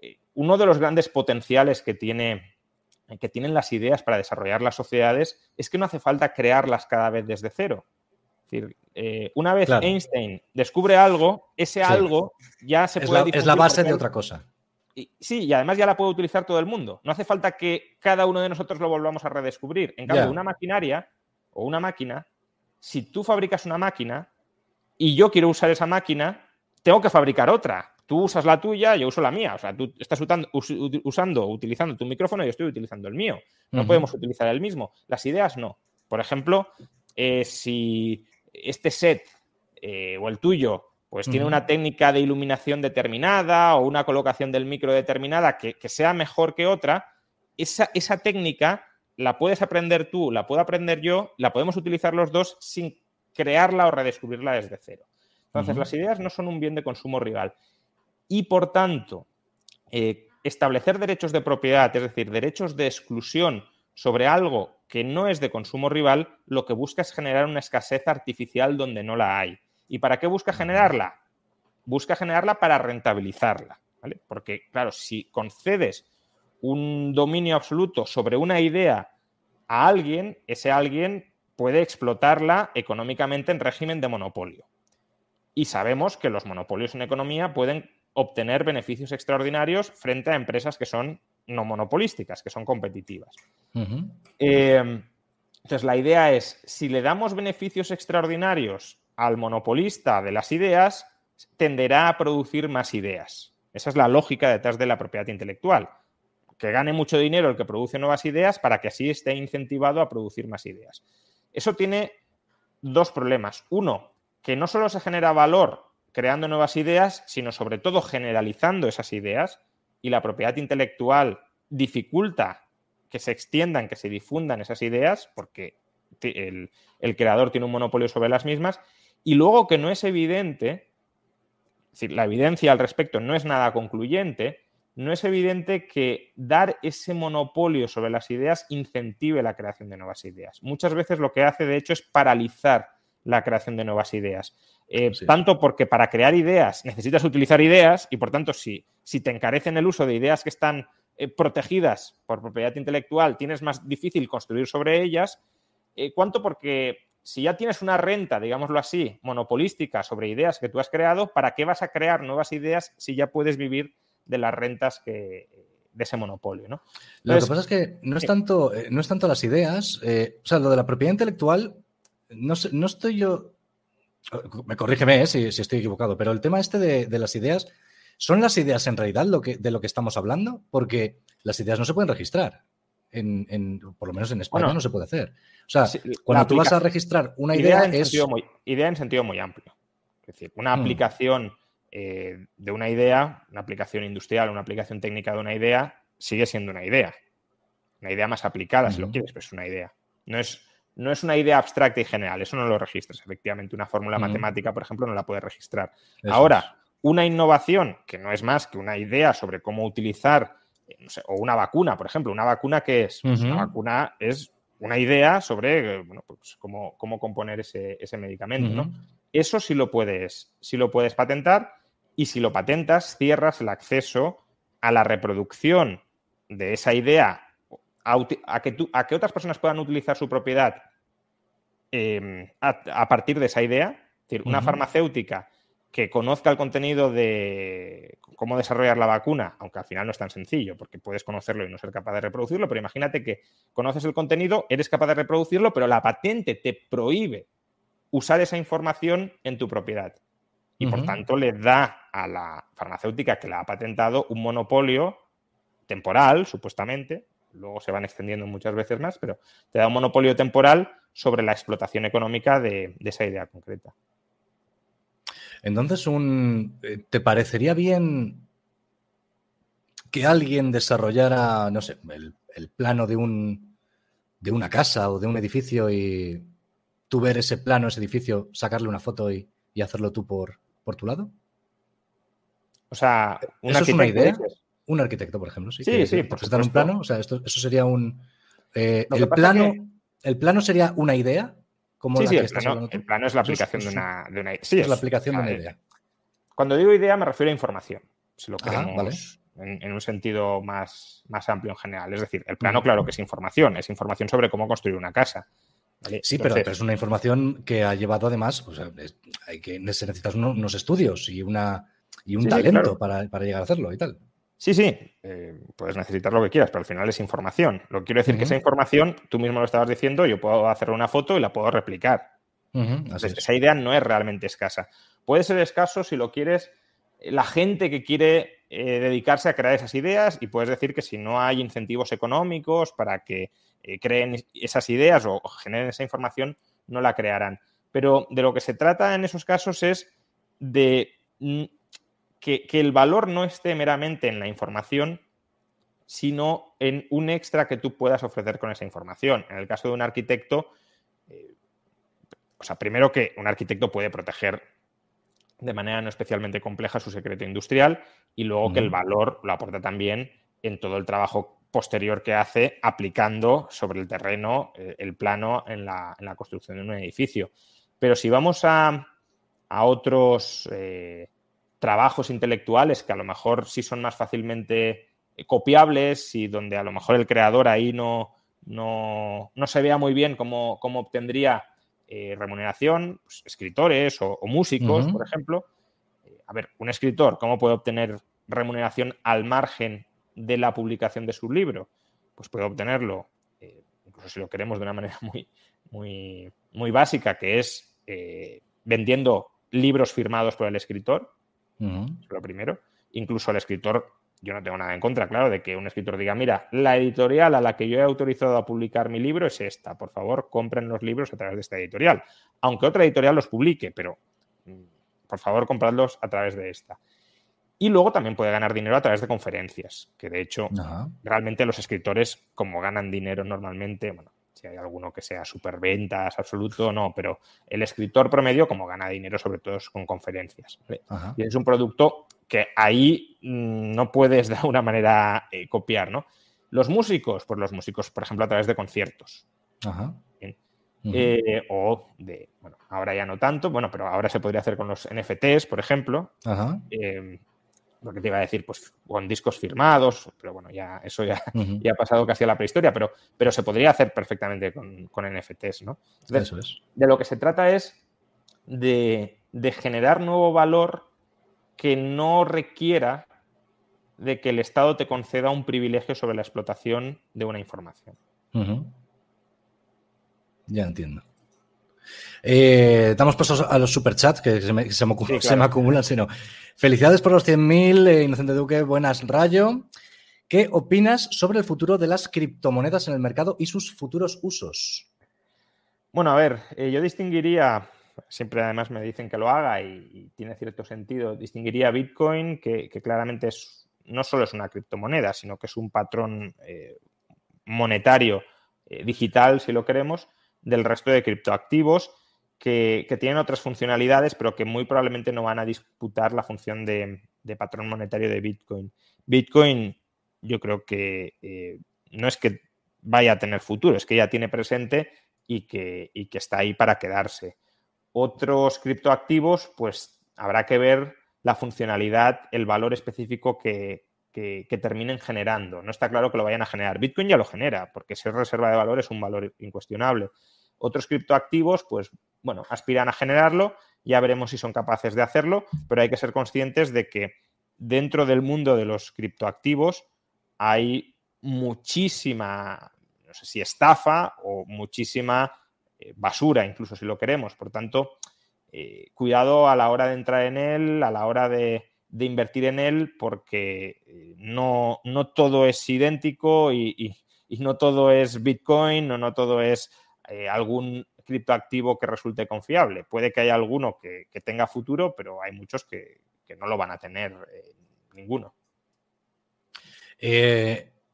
eh, uno de los grandes potenciales que, tiene, que tienen las ideas para desarrollar las sociedades es que no hace falta crearlas cada vez desde cero. decir, eh, una vez Einstein descubre algo, ese algo ya se puede... es la base de otra cosa. Sí, y además ya la puede utilizar todo el mundo. No hace falta que cada uno de nosotros lo volvamos a redescubrir. En cambio, una maquinaria o una máquina, si tú fabricas una máquina y yo quiero usar esa máquina, tengo que fabricar otra. Tú usas la tuya, yo uso la mía. O sea, tú estás usando, utilizando tu micrófono y yo estoy utilizando el mío. No podemos utilizar el mismo. Las ideas no. Por ejemplo, eh, si este set eh, o el tuyo pues tiene una técnica de iluminación determinada o una colocación del micro determinada que, sea mejor que otra, esa, esa, técnica la puedes aprender tú, la puedo aprender yo, la podemos utilizar los dos sin crearla o redescubrirla desde cero. Entonces, las ideas no son un bien de consumo rival. Y por tanto, eh, establecer derechos de propiedad, es decir, derechos de exclusión sobre algo que no es de consumo rival, lo que busca es generar una escasez artificial donde no la hay. ¿Y para qué busca generarla? Busca generarla para rentabilizarla. Porque, claro, si concedes un dominio absoluto sobre una idea a alguien, ese alguien puede explotarla económicamente en régimen de monopolio. Y sabemos que los monopolios en economía pueden obtener beneficios extraordinarios frente a empresas que son no monopolísticas, que son competitivas. Eh, entonces, la idea es, si le damos beneficios extraordinarios al monopolista de las ideas, tenderá a producir más ideas. Esa es la lógica detrás de la propiedad intelectual. Que gane mucho dinero el que produce nuevas ideas para que así esté incentivado a producir más ideas. Eso tiene dos problemas. Uno, que no solo se genera valor creando nuevas ideas, sino sobre todo generalizando esas ideas y la propiedad intelectual dificulta que se extiendan, que se difundan esas ideas, porque el, creador tiene un monopolio sobre las mismas, y luego que no es evidente, es decir, la evidencia al respecto no es nada concluyente, no es evidente que dar ese monopolio sobre las ideas incentive la creación de nuevas ideas. Muchas veces lo que hace, de hecho, es paralizar la creación de nuevas ideas. Eh, tanto porque para crear ideas necesitas utilizar ideas y por tanto si, si te encarecen el uso de ideas que están eh, protegidas por propiedad intelectual, tienes más difícil construir sobre ellas, eh, cuanto porque si ya tienes una renta, digámoslo así, monopolística sobre ideas que tú has creado, ¿para qué vas a crear nuevas ideas si ya puedes vivir de las rentas que, de ese monopolio? ¿no? lo que pasa es que no es tanto, no es tanto las ideas, o sea, lo de la propiedad intelectual, no, no estoy yo me corrígeme eh, si, estoy equivocado, pero el tema este de, las ideas, ¿son las ideas en realidad lo que, de lo que estamos hablando? Porque las ideas no se pueden registrar. En, por lo menos en España no se puede hacer. O sea, cuando tú vas a registrar una idea, es... Muy, idea en sentido muy amplio. Es decir, una mm. aplicación eh, de una idea, una aplicación industrial, una aplicación técnica de una idea, sigue siendo una idea. Una idea más aplicada, si lo quieres, pero es una idea. No es no es una idea abstracta y general, eso no lo registras. Efectivamente, una fórmula matemática, por ejemplo, no la puedes registrar. Ahora, una innovación, que no es más que una idea sobre cómo utilizar, eh, o una vacuna, por ejemplo, una vacuna que es, pues una vacuna es una idea sobre bueno, pues cómo, cómo, componer ese, medicamento. Eso sí lo, puedes, sí lo puedes patentar y si lo patentas, cierras el acceso a la reproducción de esa idea a, que, a que otras personas puedan utilizar su propiedad em, a, partir de esa idea. Es decir, una farmacéutica que conozca el contenido de cómo desarrollar la vacuna, aunque al final no es tan sencillo, porque puedes conocerlo y no ser capaz de reproducirlo, pero imagínate que conoces el contenido, eres capaz de reproducirlo, pero la patente te prohíbe usar esa información en tu propiedad. Y por tanto le da a la farmacéutica que la ha patentado un monopolio temporal, supuestamente, luego se van extendiendo muchas veces más, pero te da un monopolio temporal sobre la explotación económica de, esa idea concreta. Entonces, un, eh, ¿te parecería bien que alguien desarrollara, no sé, el, plano de, un, de una casa o de un edificio y tú ver ese plano, ese edificio, sacarle una foto y, hacerlo tú por, por tu lado? O sea, ¿Eso es una idea. Un arquitecto, por ejemplo, sí. Sí, sí, por un plano, o sea, esto, eso sería un... Eh, el, plano, ¿El plano sería una idea? Como sí, sí, el, plano, es la aplicación de, una, idea. Sí, es, la aplicación de una idea. Cuando digo idea me refiero a información, si lo queremos en, un sentido más, más amplio en general. Es decir, el plano, claro que es información, es información sobre cómo construir una casa. Sí, pero, es una información que ha llevado además, o sea, hay que, se necesitan unos, estudios y, una, y un talento para, llegar a hacerlo y tal. Sí, sí, eh, puedes necesitar lo que quieras, pero al final es información. Lo que quiero decir que esa información, tú mismo lo estabas diciendo, yo puedo hacer una foto y la puedo replicar. esa idea no es realmente escasa. Puede ser escaso si lo quieres la gente que quiere eh, dedicarse a crear esas ideas y puedes decir que si no hay incentivos económicos para que eh, creen esas ideas o, generen esa información, no la crearán. Pero de lo que se trata en esos casos es de que, el valor no esté meramente en la información, sino en un extra que tú puedas ofrecer con esa información. En el caso de un arquitecto, eh, o sea, primero que un arquitecto puede proteger de manera no especialmente compleja su secreto industrial y luego que el valor lo aporta también en todo el trabajo posterior que hace aplicando sobre el terreno eh, el plano en la, construcción de un edificio. Pero si vamos a, otros eh, trabajos intelectuales que a lo mejor sí son más fácilmente copiables y donde a lo mejor el creador ahí no, no, se vea muy bien cómo, cómo obtendría eh, remuneración, pues, escritores o, músicos, por ejemplo. Eh, a ver, un escritor, ¿cómo puede obtener remuneración al margen de la publicación de su libro? Pues puede obtenerlo, eh, incluso si lo queremos de una manera muy, muy, muy básica, que es vendiendo libros firmados por el escritor, lo primero. Incluso el escritor yo no tengo nada en contra, claro, de que un escritor diga, mira, la editorial a la que yo he autorizado a publicar mi libro es esta, por favor, compren los libros a través de esta editorial. Aunque otra editorial los publique, pero mm, por favor, compradlos a través de esta. Y luego también puede ganar dinero a través de conferencias, que de hecho, realmente los escritores, como ganan dinero normalmente, bueno, si hay alguno que sea superventas, absoluto, no, pero el escritor promedio, como gana dinero, sobre todo con conferencias. Y es un producto que ahí mm, no puedes de alguna manera eh, copiar, ¿no? Los músicos, pues los músicos, por ejemplo, a través de conciertos. Eh, o de, bueno, ahora ya no tanto, bueno, pero ahora se podría hacer con los NFTs, por ejemplo. Eh, lo que te iba a decir, pues con discos firmados, pero bueno, ya eso ya, ya ha pasado casi a la prehistoria, pero, pero se podría hacer perfectamente con, NFTs, ¿no? eso es. De lo que se trata es de, de generar nuevo valor que no requiera de que el Estado te conceda un privilegio sobre la explotación de una información. Ya entiendo. Eh, damos pasos a los superchats que se me, se me, acumulan, sino. Felicidades por los 100.000, eh, Inocente Duque, buenas Rayo. ¿Qué opinas sobre el futuro de las criptomonedas en el mercado y sus futuros usos? Bueno, a ver, eh, yo distinguiría siempre además me dicen que lo haga y, tiene cierto sentido, distinguiría Bitcoin, que, claramente es, no solo es una criptomoneda, sino que es un patrón eh, monetario digital, si lo queremos, del resto de criptoactivos que, tienen otras funcionalidades, pero que muy probablemente no van a disputar la función de, patrón monetario de Bitcoin. Bitcoin, yo creo que eh, no es que vaya a tener futuro, es que ya tiene presente y que, que está ahí para quedarse. Otros criptoactivos, pues habrá que ver la funcionalidad, el valor específico que, terminen generando. No está claro que lo vayan a generar. Bitcoin ya lo genera, porque ser reserva de valor es un valor incuestionable. Otros criptoactivos, pues bueno, aspiran a generarlo, ya veremos si son capaces de hacerlo, pero hay que ser conscientes de que dentro del mundo de los criptoactivos hay muchísima, no sé si estafa o muchísima eh, basura, incluso si lo queremos. Por tanto, eh, cuidado a la hora de entrar en él, a la hora de, invertir en él, porque eh, no, no todo es idéntico y, no todo es Bitcoin, no todo es algún criptoactivo que resulte confiable. Puede que haya alguno que, tenga futuro, pero hay muchos que, no lo van a tener ninguno.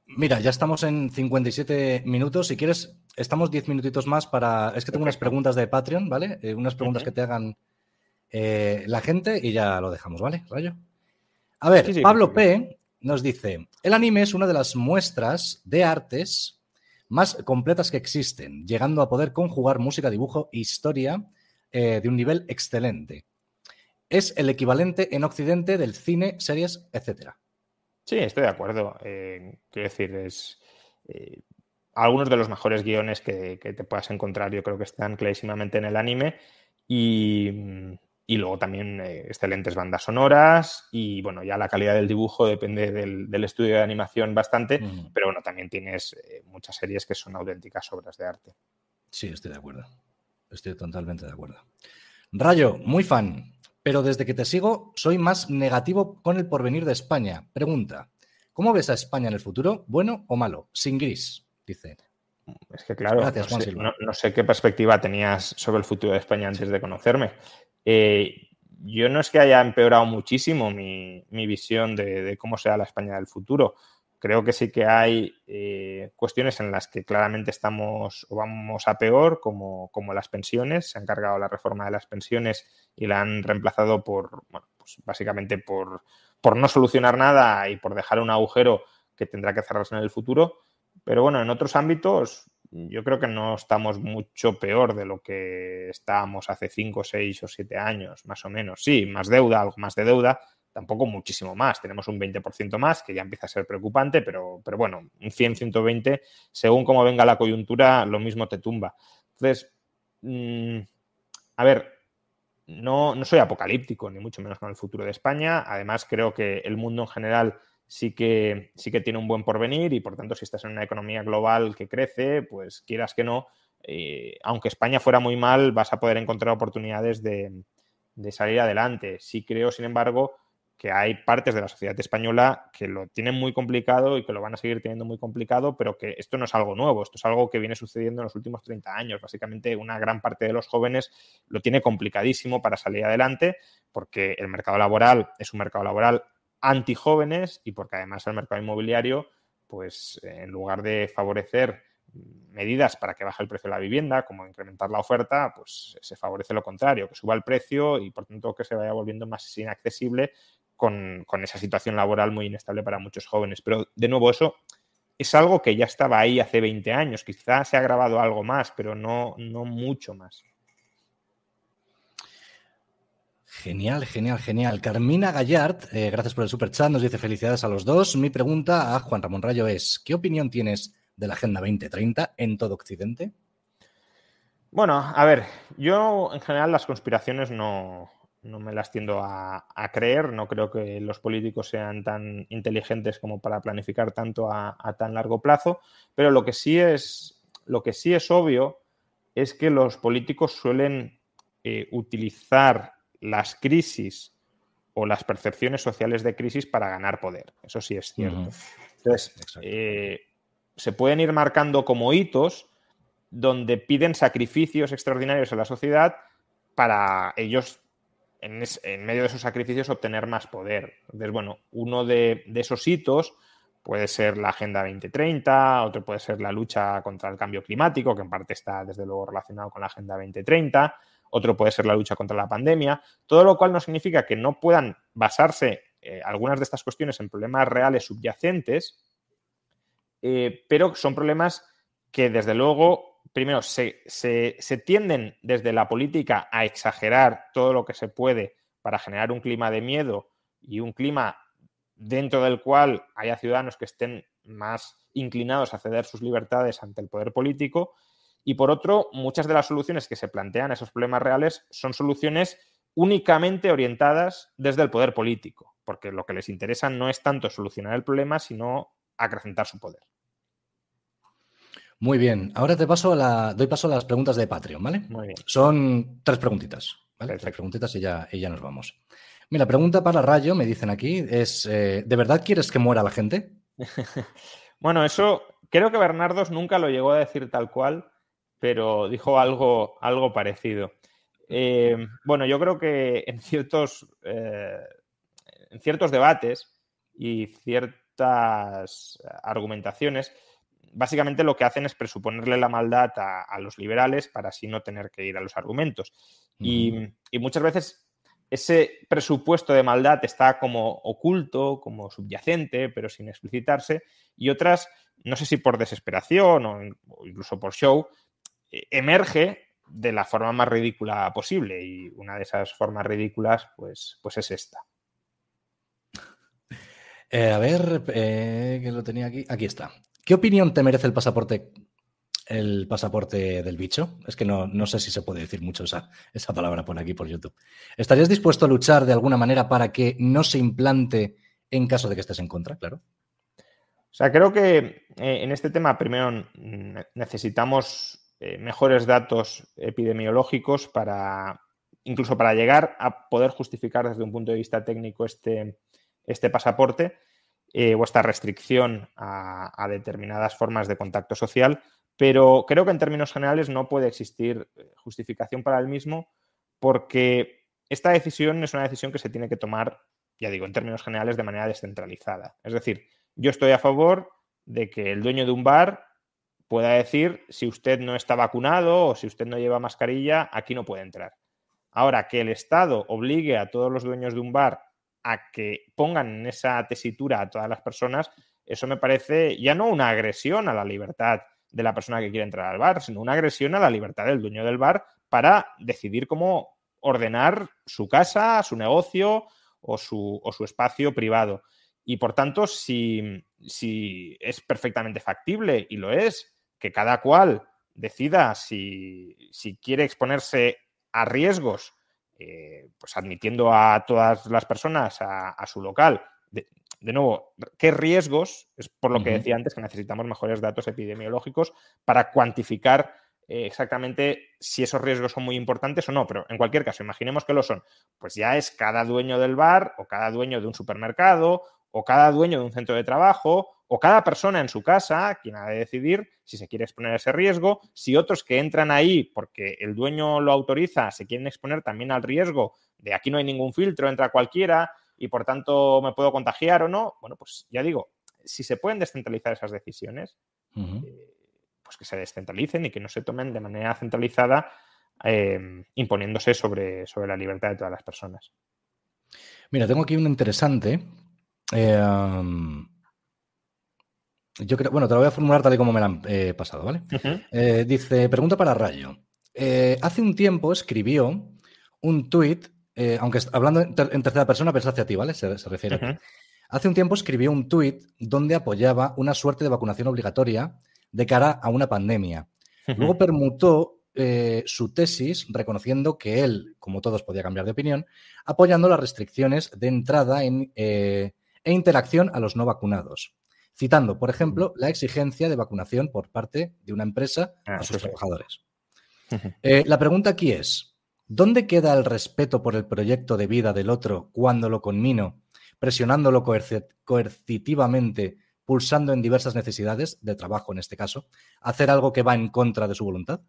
mira, ya estamos en 57 minutos. Si quieres, estamos diez minutitos más para. Es que tengo unas preguntas de Patreon, ¿vale? Eh, unas preguntas que te hagan eh, la gente y ya lo dejamos, ¿vale, Rayo? A ver, Pablo P. nos dice: el anime es una de las muestras de artes más completas que existen, llegando a poder conjugar música, dibujo e historia eh, de un nivel excelente. Es el equivalente en Occidente del cine, series, etcétera. Sí, estoy de acuerdo. quiero decir, es algunos de los mejores guiones que, te puedas encontrar. Yo creo que están clarísimamente en el anime. Y, luego también eh, excelentes bandas sonoras. Y bueno, ya la calidad del dibujo depende del, estudio de animación bastante. Pero bueno, también tienes eh, muchas series que son auténticas obras de arte. Sí, estoy de acuerdo. Estoy totalmente de acuerdo. Rayo, muy fan. Pero desde que te sigo, soy más negativo con el porvenir de España. Pregunta: ¿Cómo ves a España en el futuro? ¿Bueno o malo? Sin gris dice. Es que claro, no, sé, qué perspectiva tenías sobre el futuro de España antes de conocerme. Eh, yo no es que haya empeorado muchísimo mi, visión de, cómo será la España del futuro. Creo que sí que hay eh, cuestiones en las que claramente estamos o vamos a peor, como, como las pensiones. Se han cargado la reforma de las pensiones y la han reemplazado por, bueno, pues básicamente por, por no solucionar nada y por dejar un agujero que tendrá que cerrarse en el futuro. Pero bueno, en otros ámbitos yo creo que no estamos mucho peor de lo que estábamos hace 5, 6 o 7 años, más o menos. Sí, más deuda, algo más de deuda, tampoco muchísimo más. Tenemos un 20% más, que ya empieza a ser preocupante, pero, pero bueno, un 100, 120, según cómo venga la coyuntura, lo mismo te tumba. Entonces, mm, a ver, no, no soy apocalíptico, ni mucho menos con el futuro de España. Además, creo que el mundo en general sí que, sí que tiene un buen porvenir y por tanto si estás en una economía global que crece, pues quieras que no, eh, aunque España fuera muy mal, vas a poder encontrar oportunidades de, salir adelante. Sí creo, sin embargo, que hay partes de la sociedad española que lo tienen muy complicado y que lo van a seguir teniendo muy complicado, pero que esto no es algo nuevo, esto es algo que viene sucediendo en los últimos 30 años. Básicamente, una gran parte de los jóvenes lo tiene complicadísimo para salir adelante porque el mercado laboral es un mercado laboral antijóvenes y porque además el mercado inmobiliario, pues en lugar de favorecer medidas para que baje el precio de la vivienda, como incrementar la oferta, pues se favorece lo contrario, que suba el precio y por tanto que se vaya volviendo más inaccesible con, esa situación laboral muy inestable para muchos jóvenes. Pero de nuevo, eso es algo que ya estaba ahí hace 20 años, quizás se ha agravado algo más, pero no, no mucho más. Genial, genial, genial. Carmina Gallard, eh, gracias por el super chat, nos dice felicidades a los dos. Mi pregunta a Juan Ramón Rayo es, ¿qué opinión tienes de la Agenda 2030 en todo Occidente? Bueno, a ver, yo en general las conspiraciones no, me las tiendo a, creer, no creo que los políticos sean tan inteligentes como para planificar tanto a, tan largo plazo, pero lo que sí es, lo que sí es obvio es que los políticos suelen eh, utilizar las crisis o las percepciones sociales de crisis para ganar poder. Eso sí es cierto. Entonces, eh, se pueden ir marcando como hitos donde piden sacrificios extraordinarios a la sociedad para ellos, en, medio de esos sacrificios, obtener más poder. Entonces, bueno, uno de, de, esos hitos puede ser la Agenda 2030, otro puede ser la lucha contra el cambio climático, que en parte está desde luego relacionado con la Agenda 2030 otro puede ser la lucha contra la pandemia, todo lo cual no significa que no puedan basarse eh, algunas de estas cuestiones en problemas reales subyacentes, eh, pero son problemas que desde luego, primero, se, se tienden desde la política a exagerar todo lo que se puede para generar un clima de miedo y un clima dentro del cual haya ciudadanos que estén más inclinados a ceder sus libertades ante el poder político y por otro, muchas de las soluciones que se plantean a esos problemas reales son soluciones únicamente orientadas desde el poder político, porque lo que les interesa no es tanto solucionar el problema, sino acrecentar su poder. Muy bien, ahora te paso a la, doy paso a las preguntas de Patreon, ¿vale? Muy bien. Son tres preguntitas, ¿vale? Tres preguntitas y ya, y ya nos vamos. Mira, pregunta para Rayo, me dicen aquí, es, eh, ¿de verdad quieres que muera la gente? bueno, eso creo que Bernardos nunca lo llegó a decir tal cual, pero dijo algo, algo parecido. Eh, bueno, yo creo que en ciertos, eh, en ciertos debates y ciertas argumentaciones, básicamente lo que hacen es presuponerle la maldad a, los liberales para así no tener que ir a los argumentos. y, y, muchas veces ese presupuesto de maldad está como oculto, como subyacente, pero sin explicitarse, y otras, no sé si por desesperación o incluso por show, emerge de la forma más ridícula posible y una de esas formas ridículas pues, pues es esta. Eh, a ver, eh, que lo tenía aquí. Aquí está. ¿Qué opinión te merece el pasaporte el pasaporte del bicho. Es que no, no sé si se puede decir mucho esa, esa, palabra por aquí, por YouTube. ¿Estarías dispuesto a luchar de alguna manera para que no se implante en caso de que estés en contra? Claro. O sea, creo que eh, en este tema primero necesitamos eh, mejores datos epidemiológicos para, incluso para llegar a poder justificar desde un punto de vista técnico este, este pasaporte eh, o esta restricción a, determinadas formas de contacto social, pero creo que en términos generales no puede existir eh, justificación para el mismo porque esta decisión es una decisión que se tiene que tomar, ya digo, en términos generales de manera descentralizada. Es decir, yo estoy a favor de que el dueño de un bar pueda decir si usted no está vacunado o si usted no lleva mascarilla, aquí no puede entrar. Ahora, que el Estado obligue a todos los dueños de un bar a que pongan en esa tesitura a todas las personas, eso me parece ya no una agresión a la libertad de la persona que quiere entrar al bar, sino una agresión a la libertad del dueño del bar para decidir cómo ordenar su casa, su negocio o su, espacio privado. Y por tanto, si, es perfectamente factible, y lo es, que cada cual decida si, quiere exponerse a riesgos, eh, pues admitiendo a todas las personas a su local. De nuevo, ¿qué riesgos? Es por lo que decía antes que necesitamos mejores datos epidemiológicos para cuantificar eh, exactamente si esos riesgos son muy importantes o no, pero en cualquier caso, imaginemos que lo son, pues ya es cada dueño del bar o cada dueño de un supermercado o cada dueño de un centro de trabajo o cada persona en su casa quien ha de decidir si se quiere exponer a ese riesgo, si otros que entran ahí porque el dueño lo autoriza se quieren exponer también al riesgo de aquí no hay ningún filtro, entra cualquiera, y por tanto me puedo contagiar o no, bueno, pues ya digo, si se pueden descentralizar esas decisiones, eh, pues que se descentralicen y que no se tomen de manera centralizada em, imponiéndose sobre, sobre la libertad de todas las personas. Mira, tengo aquí un interesante. Em, yo creo, bueno, te lo voy a formular tal y como me lo han eh, pasado, ¿vale? Eh, dice, pregunta para Rayo. hace un tiempo escribió un tuit eh, aunque hablando en, tercera persona, pero hacia ti, ¿vale? Se, refiere Hace un tiempo escribió un tuit donde apoyaba una suerte de vacunación obligatoria de cara a una pandemia. Luego permutó eh, su tesis reconociendo que él, como todos, podía cambiar de opinión, apoyando las restricciones de entrada en, eh, e interacción a los no vacunados, citando, por ejemplo, la exigencia de vacunación por parte de una empresa a ah, sus trabajadores. la pregunta aquí es, ¿Dónde queda el respeto por el proyecto de vida del otro cuando lo conmino, presionándolo coercitivamente, pulsando en diversas necesidades, de trabajo en este caso, hacer algo que va en contra de su voluntad?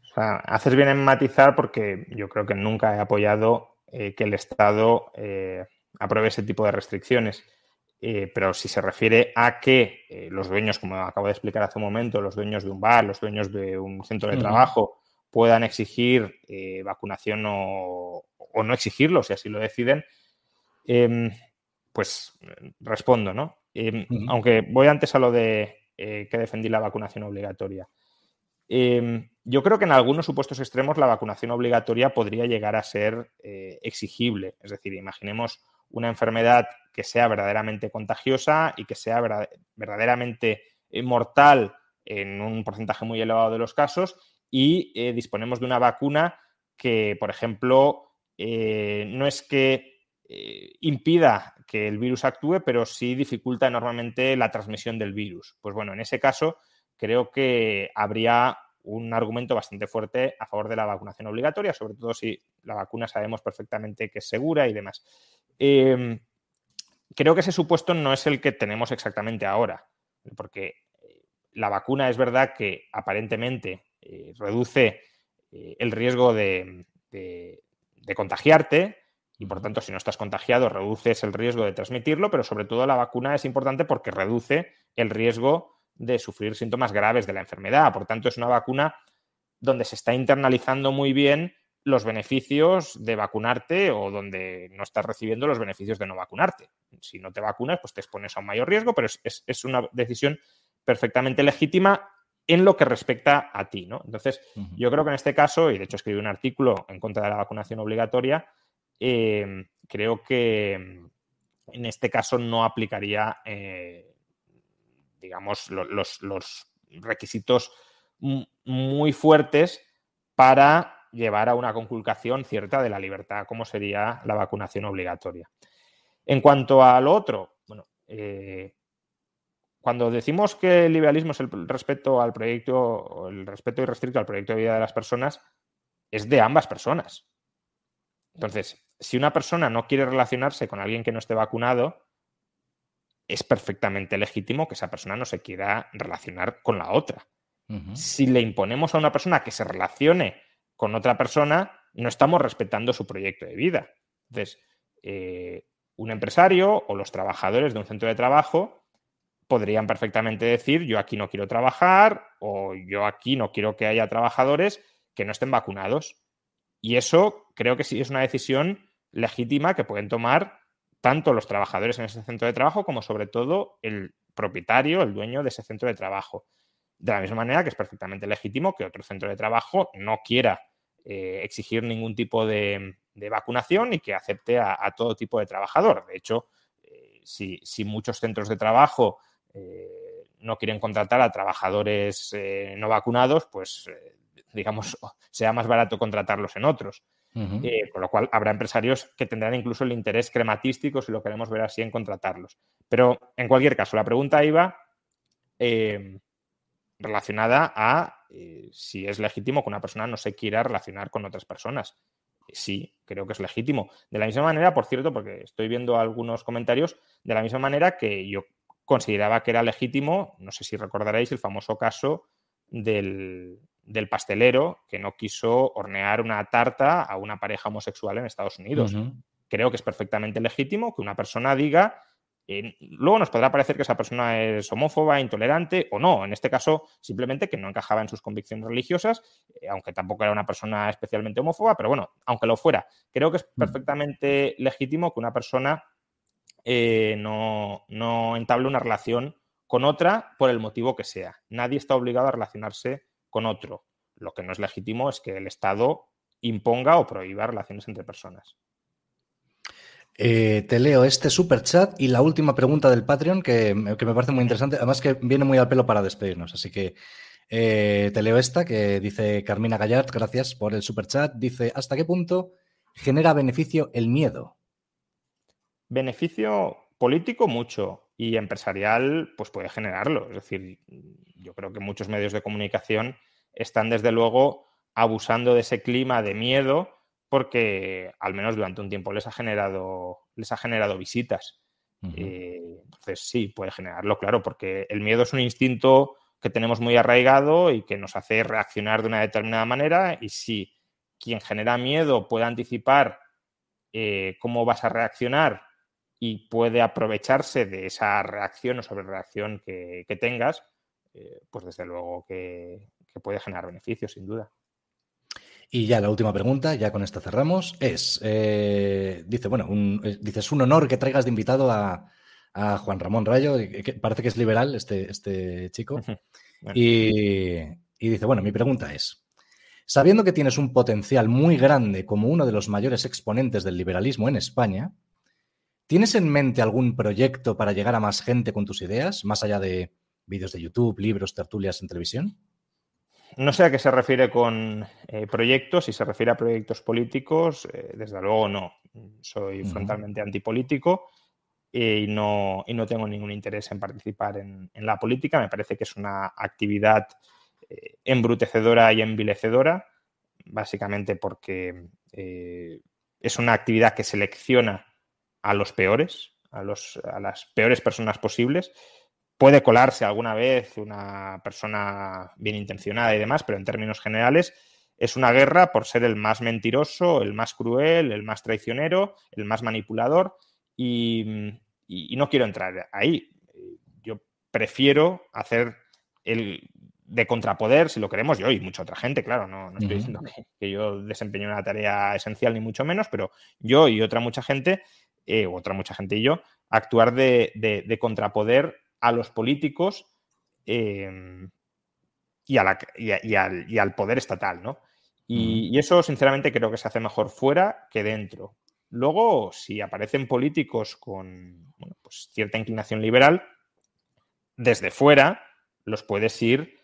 O sea, haces bien en matizar porque yo creo que nunca he apoyado eh, que el Estado eh, apruebe ese tipo de restricciones. Eh, pero si se refiere a que los dueños, como acabo de explicar hace un momento, los dueños de un bar, los dueños de un centro de trabajo, puedan exigir eh, vacunación o, no exigirlo, si así lo deciden, em, pues respondo, ¿no? Em, aunque voy antes a lo de eh, que defendí la vacunación obligatoria. Em, yo creo que en algunos supuestos extremos la vacunación obligatoria podría llegar a ser eh, exigible. Es decir, imaginemos una enfermedad que sea verdaderamente contagiosa y que sea verdaderamente mortal en un porcentaje muy elevado de los casos y eh, disponemos de una vacuna que, por ejemplo, eh, no es que eh, impida que el virus actúe, pero sí dificulta enormemente la transmisión del virus. Pues bueno, en ese caso creo que habría un argumento bastante fuerte a favor de la vacunación obligatoria, sobre todo si la vacuna sabemos perfectamente que es segura y demás. Em, creo que ese supuesto no es el que tenemos exactamente ahora, porque la vacuna es verdad que aparentemente eh, reduce eh, el riesgo de, contagiarte y por tanto si no estás contagiado reduces el riesgo de transmitirlo, pero sobre todo la vacuna es importante porque reduce el riesgo de sufrir síntomas graves de la enfermedad. Por tanto es una vacuna donde se está internalizando muy bien los beneficios de vacunarte o donde no estás recibiendo los beneficios de no vacunarte. Si no te vacunas, pues te expones a un mayor riesgo, pero es una decisión perfectamente legítima en lo que respecta a ti, ¿no? Entonces, yo creo que en este caso, y de hecho escribí un artículo en contra de la vacunación obligatoria, em, creo que en este caso no aplicaría eh, digamos, los, requisitos muy fuertes para llevar a una conculcación cierta de la libertad, como sería la vacunación obligatoria. En cuanto a lo otro, bueno, eh, cuando decimos que el liberalismo es el respeto al proyecto, el respeto irrestricto al proyecto de vida de las personas, es de ambas personas. Entonces, si una persona no quiere relacionarse con alguien que no esté vacunado, es perfectamente legítimo que esa persona no se quiera relacionar con la otra. Si le imponemos a una persona que se relacione con otra persona, no estamos respetando su proyecto de vida. Entonces, eh, un empresario o los trabajadores de un centro de trabajo podrían perfectamente decir yo aquí no quiero trabajar o yo aquí no quiero que haya trabajadores que no estén vacunados. Y eso creo que sí es una decisión legítima que pueden tomar tanto los trabajadores en ese centro de trabajo como sobre todo el propietario, el dueño de ese centro de trabajo. De la misma manera que es perfectamente legítimo que otro centro de trabajo no quiera eh, exigir ningún tipo de, vacunación y que acepte a, todo tipo de trabajador. De hecho, eh, si, muchos centros de trabajo eh, no quieren contratar a trabajadores no vacunados, pues digamos, sea más barato contratarlos en otros. Eh, con lo cual habrá empresarios que tendrán incluso el interés crematístico, si lo queremos ver así, en contratarlos. Pero en cualquier caso, la pregunta iba relacionada a eh, si es legítimo que una persona no se quiera relacionar con otras personas. Sí, creo que es legítimo. De la misma manera, por cierto, porque estoy viendo algunos comentarios, de la misma manera que yo consideraba que era legítimo, no sé si recordaréis el famoso caso del, del pastelero que no quiso hornear una tarta a una pareja homosexual en Estados Unidos. Creo que es perfectamente legítimo que una persona diga, eh, luego nos podrá parecer que esa persona es homófoba, intolerante o no. En este caso, simplemente que no encajaba en sus convicciones religiosas, eh, aunque tampoco era una persona especialmente homófoba, pero bueno, aunque lo fuera, creo que es mm. perfectamente legítimo que una persona eh, no, no entable una relación con otra por el motivo que sea. Nadie está obligado a relacionarse con otro. Lo que no es legítimo es que el Estado imponga o prohíba relaciones entre personas. Eh, te leo este super chat y la última pregunta del Patreon que, me parece muy interesante, además que viene muy al pelo para despedirnos. Así que eh, te leo esta que dice Carmina Gallard, gracias por el super chat. Dice: ¿Hasta qué punto genera beneficio el miedo? Beneficio político, mucho y empresarial pues puede generarlo. Es decir, yo creo que muchos medios de comunicación están desde luego abusando de ese clima de miedo porque al menos durante un tiempo les ha generado, les ha generado visitas. Eh, entonces sí, puede generarlo, claro, porque el miedo es un instinto que tenemos muy arraigado y que nos hace reaccionar de una determinada manera y si quien genera miedo puede anticipar eh, cómo vas a reaccionar y puede aprovecharse de esa reacción o sobrereacción que, que tengas, eh, pues desde luego que, puede generar beneficios, sin duda. Y ya la última pregunta, ya con esta cerramos, es, eh, dice, bueno, un, eh, dice, es un honor que traigas de invitado a, Juan Ramón Rayo, que parece que es liberal este, este chico, y, y dice, bueno, mi pregunta es, sabiendo que tienes un potencial muy grande como uno de los mayores exponentes del liberalismo en España, ¿Tienes en mente algún proyecto para llegar a más gente con tus ideas, más allá de vídeos de YouTube, libros, tertulias en televisión? No sé a qué se refiere con eh, proyectos, si se refiere a proyectos políticos, eh, desde luego no. Soy frontalmente antipolítico y no, y no tengo ningún interés en participar en, la política. Me parece que es una actividad eh, embrutecedora y envilecedora, básicamente porque es una actividad que selecciona a los peores, a, los, a las peores personas posibles. Puede colarse alguna vez una persona bien intencionada y demás, pero en términos generales es una guerra por ser el más mentiroso, el más cruel, el más traicionero, el más manipulador y, no quiero entrar ahí. Yo prefiero hacer el de contrapoder, si lo queremos, yo y mucha otra gente, claro, no, estoy diciendo que, que, yo desempeño una tarea esencial ni mucho menos, pero yo y otra mucha gente eh, otra mucha gente y yo, actuar de, contrapoder a los políticos em, y, al, poder estatal, ¿no? Y, eso, sinceramente, creo que se hace mejor fuera que dentro. Luego, si aparecen políticos con pues cierta inclinación liberal, desde fuera los puedes ir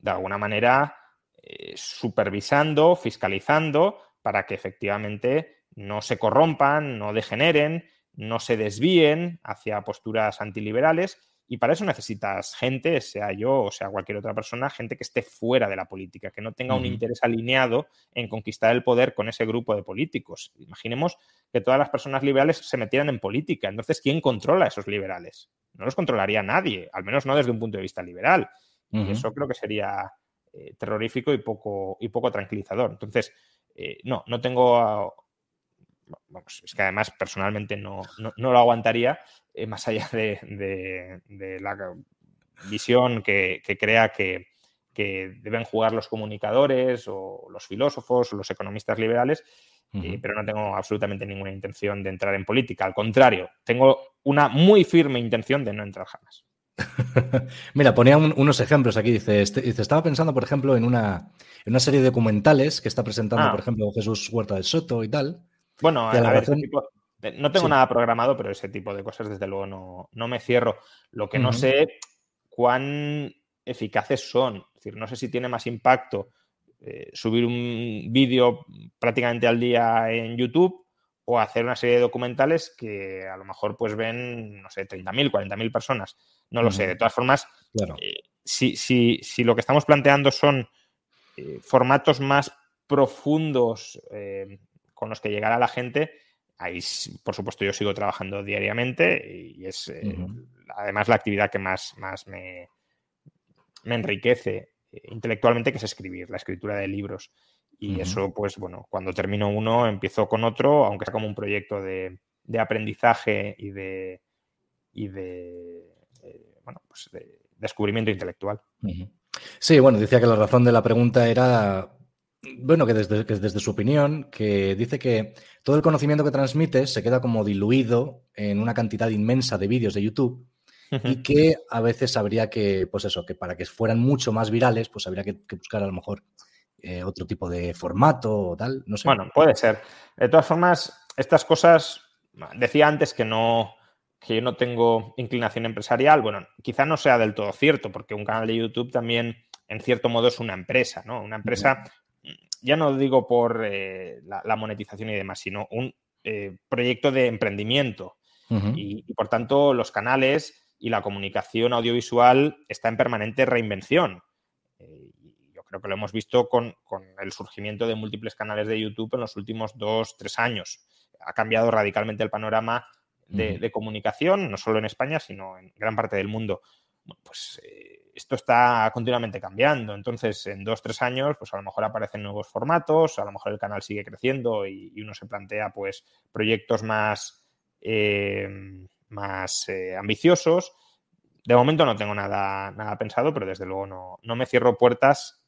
de alguna manera eh, supervisando, fiscalizando, para que efectivamente no se corrompan, no degeneren, no se desvíen hacia posturas antiliberales. Y para eso necesitas gente, sea yo o sea cualquier otra persona, gente que esté fuera de la política, que no tenga un interés alineado en conquistar el poder con ese grupo de políticos. Imaginemos que todas las personas liberales se metieran en política. Entonces, ¿quién controla a esos liberales? No los controlaría nadie, al menos no desde un punto de vista liberal. Y eso creo que sería eh, terrorífico y poco, y poco tranquilizador. Entonces, eh, no, no tengo... es que además personalmente no, lo aguantaría, eh, más allá de, la visión que, crea que, deben jugar los comunicadores o los filósofos o los economistas liberales, pero no tengo absolutamente ninguna intención de entrar en política. Al contrario, tengo una muy firme intención de no entrar jamás. Mira, ponía unos ejemplos aquí. Dice, este, dice, estaba pensando, por ejemplo, en una, en una serie de documentales que está presentando, por ah. ejemplo, Jesús Huerta del Soto y tal. Bueno, a, ver, no tengo nada programado, pero ese tipo de cosas, desde luego, no, no me cierro. Lo que no sé cuán eficaces son. Es decir, no sé si tiene más impacto eh, subir un vídeo prácticamente al día en YouTube o hacer una serie de documentales que a lo mejor pues ven, no sé, 30.000, 40.000 personas. No lo sé. De todas formas, eh, si, si, lo que estamos planteando son eh, formatos más profundos eh, con los que llegar a la gente, ahí, por supuesto, yo sigo trabajando diariamente y es además la actividad que más, más me, me enriquece intelectualmente, que es escribir, la escritura de libros. Y eso, pues bueno, cuando termino uno, empiezo con otro, aunque sea como un proyecto de, de aprendizaje y de, y de bueno, pues de descubrimiento intelectual. Sí, bueno, decía que la razón de la pregunta era, bueno, que desde, desde su opinión, que dice que todo el conocimiento que transmite se queda como diluido en una cantidad inmensa de vídeos de YouTube y que a veces habría que, pues eso, que para que fueran mucho más virales, pues habría que, buscar a lo mejor eh, otro tipo de formato o tal, no sé. Bueno, puede ser. De todas formas, estas cosas, decía antes que no, que yo no tengo inclinación empresarial, bueno, quizá no sea del todo cierto, porque un canal de YouTube también, en cierto modo, es una empresa, ¿no? Una empresa, ya no digo por eh, la, monetización y demás, sino un eh, proyecto de emprendimiento. y, por tanto, los canales y la comunicación audiovisual está en permanente reinvención. Eh, yo creo que lo hemos visto con, con el surgimiento de múltiples canales de YouTube en los últimos dos, tres años. Ha cambiado radicalmente el panorama de, comunicación, no solo en España, sino en gran parte del mundo. Pues eh, esto está continuamente cambiando. Entonces, en dos, tres años, pues a lo mejor aparecen nuevos formatos, a lo mejor el canal sigue creciendo y, uno se plantea, pues, proyectos más, eh, más eh, ambiciosos. De momento no tengo nada, nada pensado, pero desde luego no, no me cierro puertas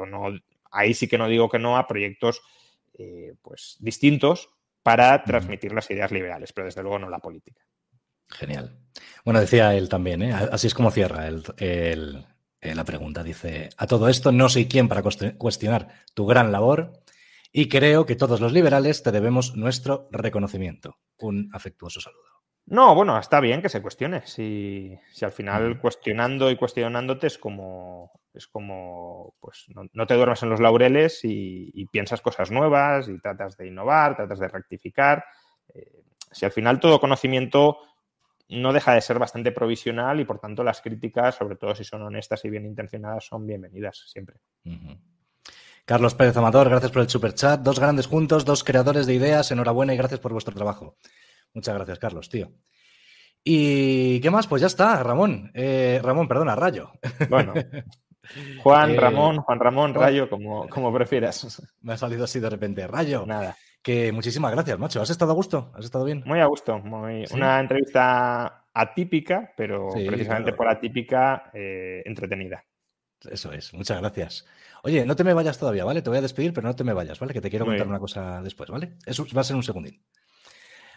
o no, ahí sí que no digo que no a proyectos pues distintos para transmitir las ideas liberales, pero desde luego no la política. Genial. Bueno, decía él también, ¿eh? así es como cierra el, la pregunta. Dice, a todo esto no soy quien para cuestionar tu gran labor y creo que todos los liberales te debemos nuestro reconocimiento. Un afectuoso saludo. No, bueno, está bien que se cuestione. Si, si al final cuestionando y cuestionándote es como, es como, pues no, te duermes en los laureles y, piensas cosas nuevas y tratas de innovar, tratas de rectificar. Eh, si al final todo conocimiento no deja de ser bastante provisional y por tanto las críticas, sobre todo si son honestas y bien intencionadas, son bienvenidas siempre. Carlos Pérez Amador, gracias por el super chat. Dos grandes juntos, dos creadores de ideas. Enhorabuena y gracias por vuestro trabajo. Muchas gracias, Carlos, tío. ¿Y qué más? Pues ya está, Ramón. Eh, Ramón, perdona, Rayo. Bueno, Juan, eh, Ramón, Juan Ramón, Rayo, como, como prefieras. Me ha salido así de repente. Rayo. Nada. Que muchísimas gracias, macho. ¿Has estado a gusto? ¿Has estado bien? Muy a gusto. Muy... Una entrevista atípica, pero precisamente por atípica, eh, entretenida. Eso es, muchas gracias. Oye, no te me vayas todavía, ¿vale? Te voy a despedir, pero no te me vayas, ¿vale? Que te quiero contar una cosa después, ¿vale? Eso va a ser un segundín.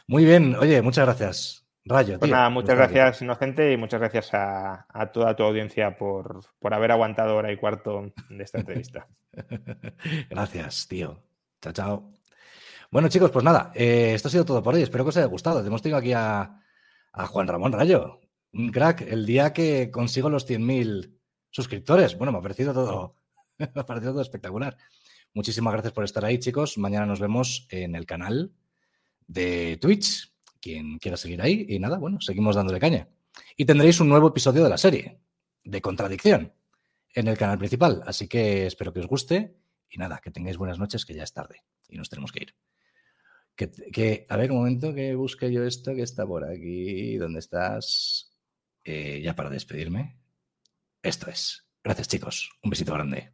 Muy bien, oye, muchas gracias. Rayo. Pues nada, muchas gracias, Inocente, y muchas gracias a, toda tu audiencia por, por, haber aguantado hora y cuarto de esta entrevista. gracias, tío. Chao, chao. Bueno, chicos, pues nada, eh, esto ha sido todo por hoy. Espero que os haya gustado. Hemos tenido aquí a, Juan Ramón Rayo. un crack. El día que consigo los 100.000 suscriptores. Bueno, me ha parecido todo, me ha parecido todo espectacular. Muchísimas gracias por estar ahí, chicos. Mañana nos vemos en el canal de Twitch. Quien quiera seguir ahí. Y nada, bueno, seguimos dándole caña. Y tendréis un nuevo episodio de la serie, de Contradicción, en el canal principal. Así que espero que os guste. Y nada, que tengáis buenas noches, que ya es tarde y nos tenemos que ir. Que, a ver, un momento que busque yo esto que está por aquí. ¿Dónde estás? Eh, ya para despedirme. Esto es. Gracias, chicos. Un besito grande.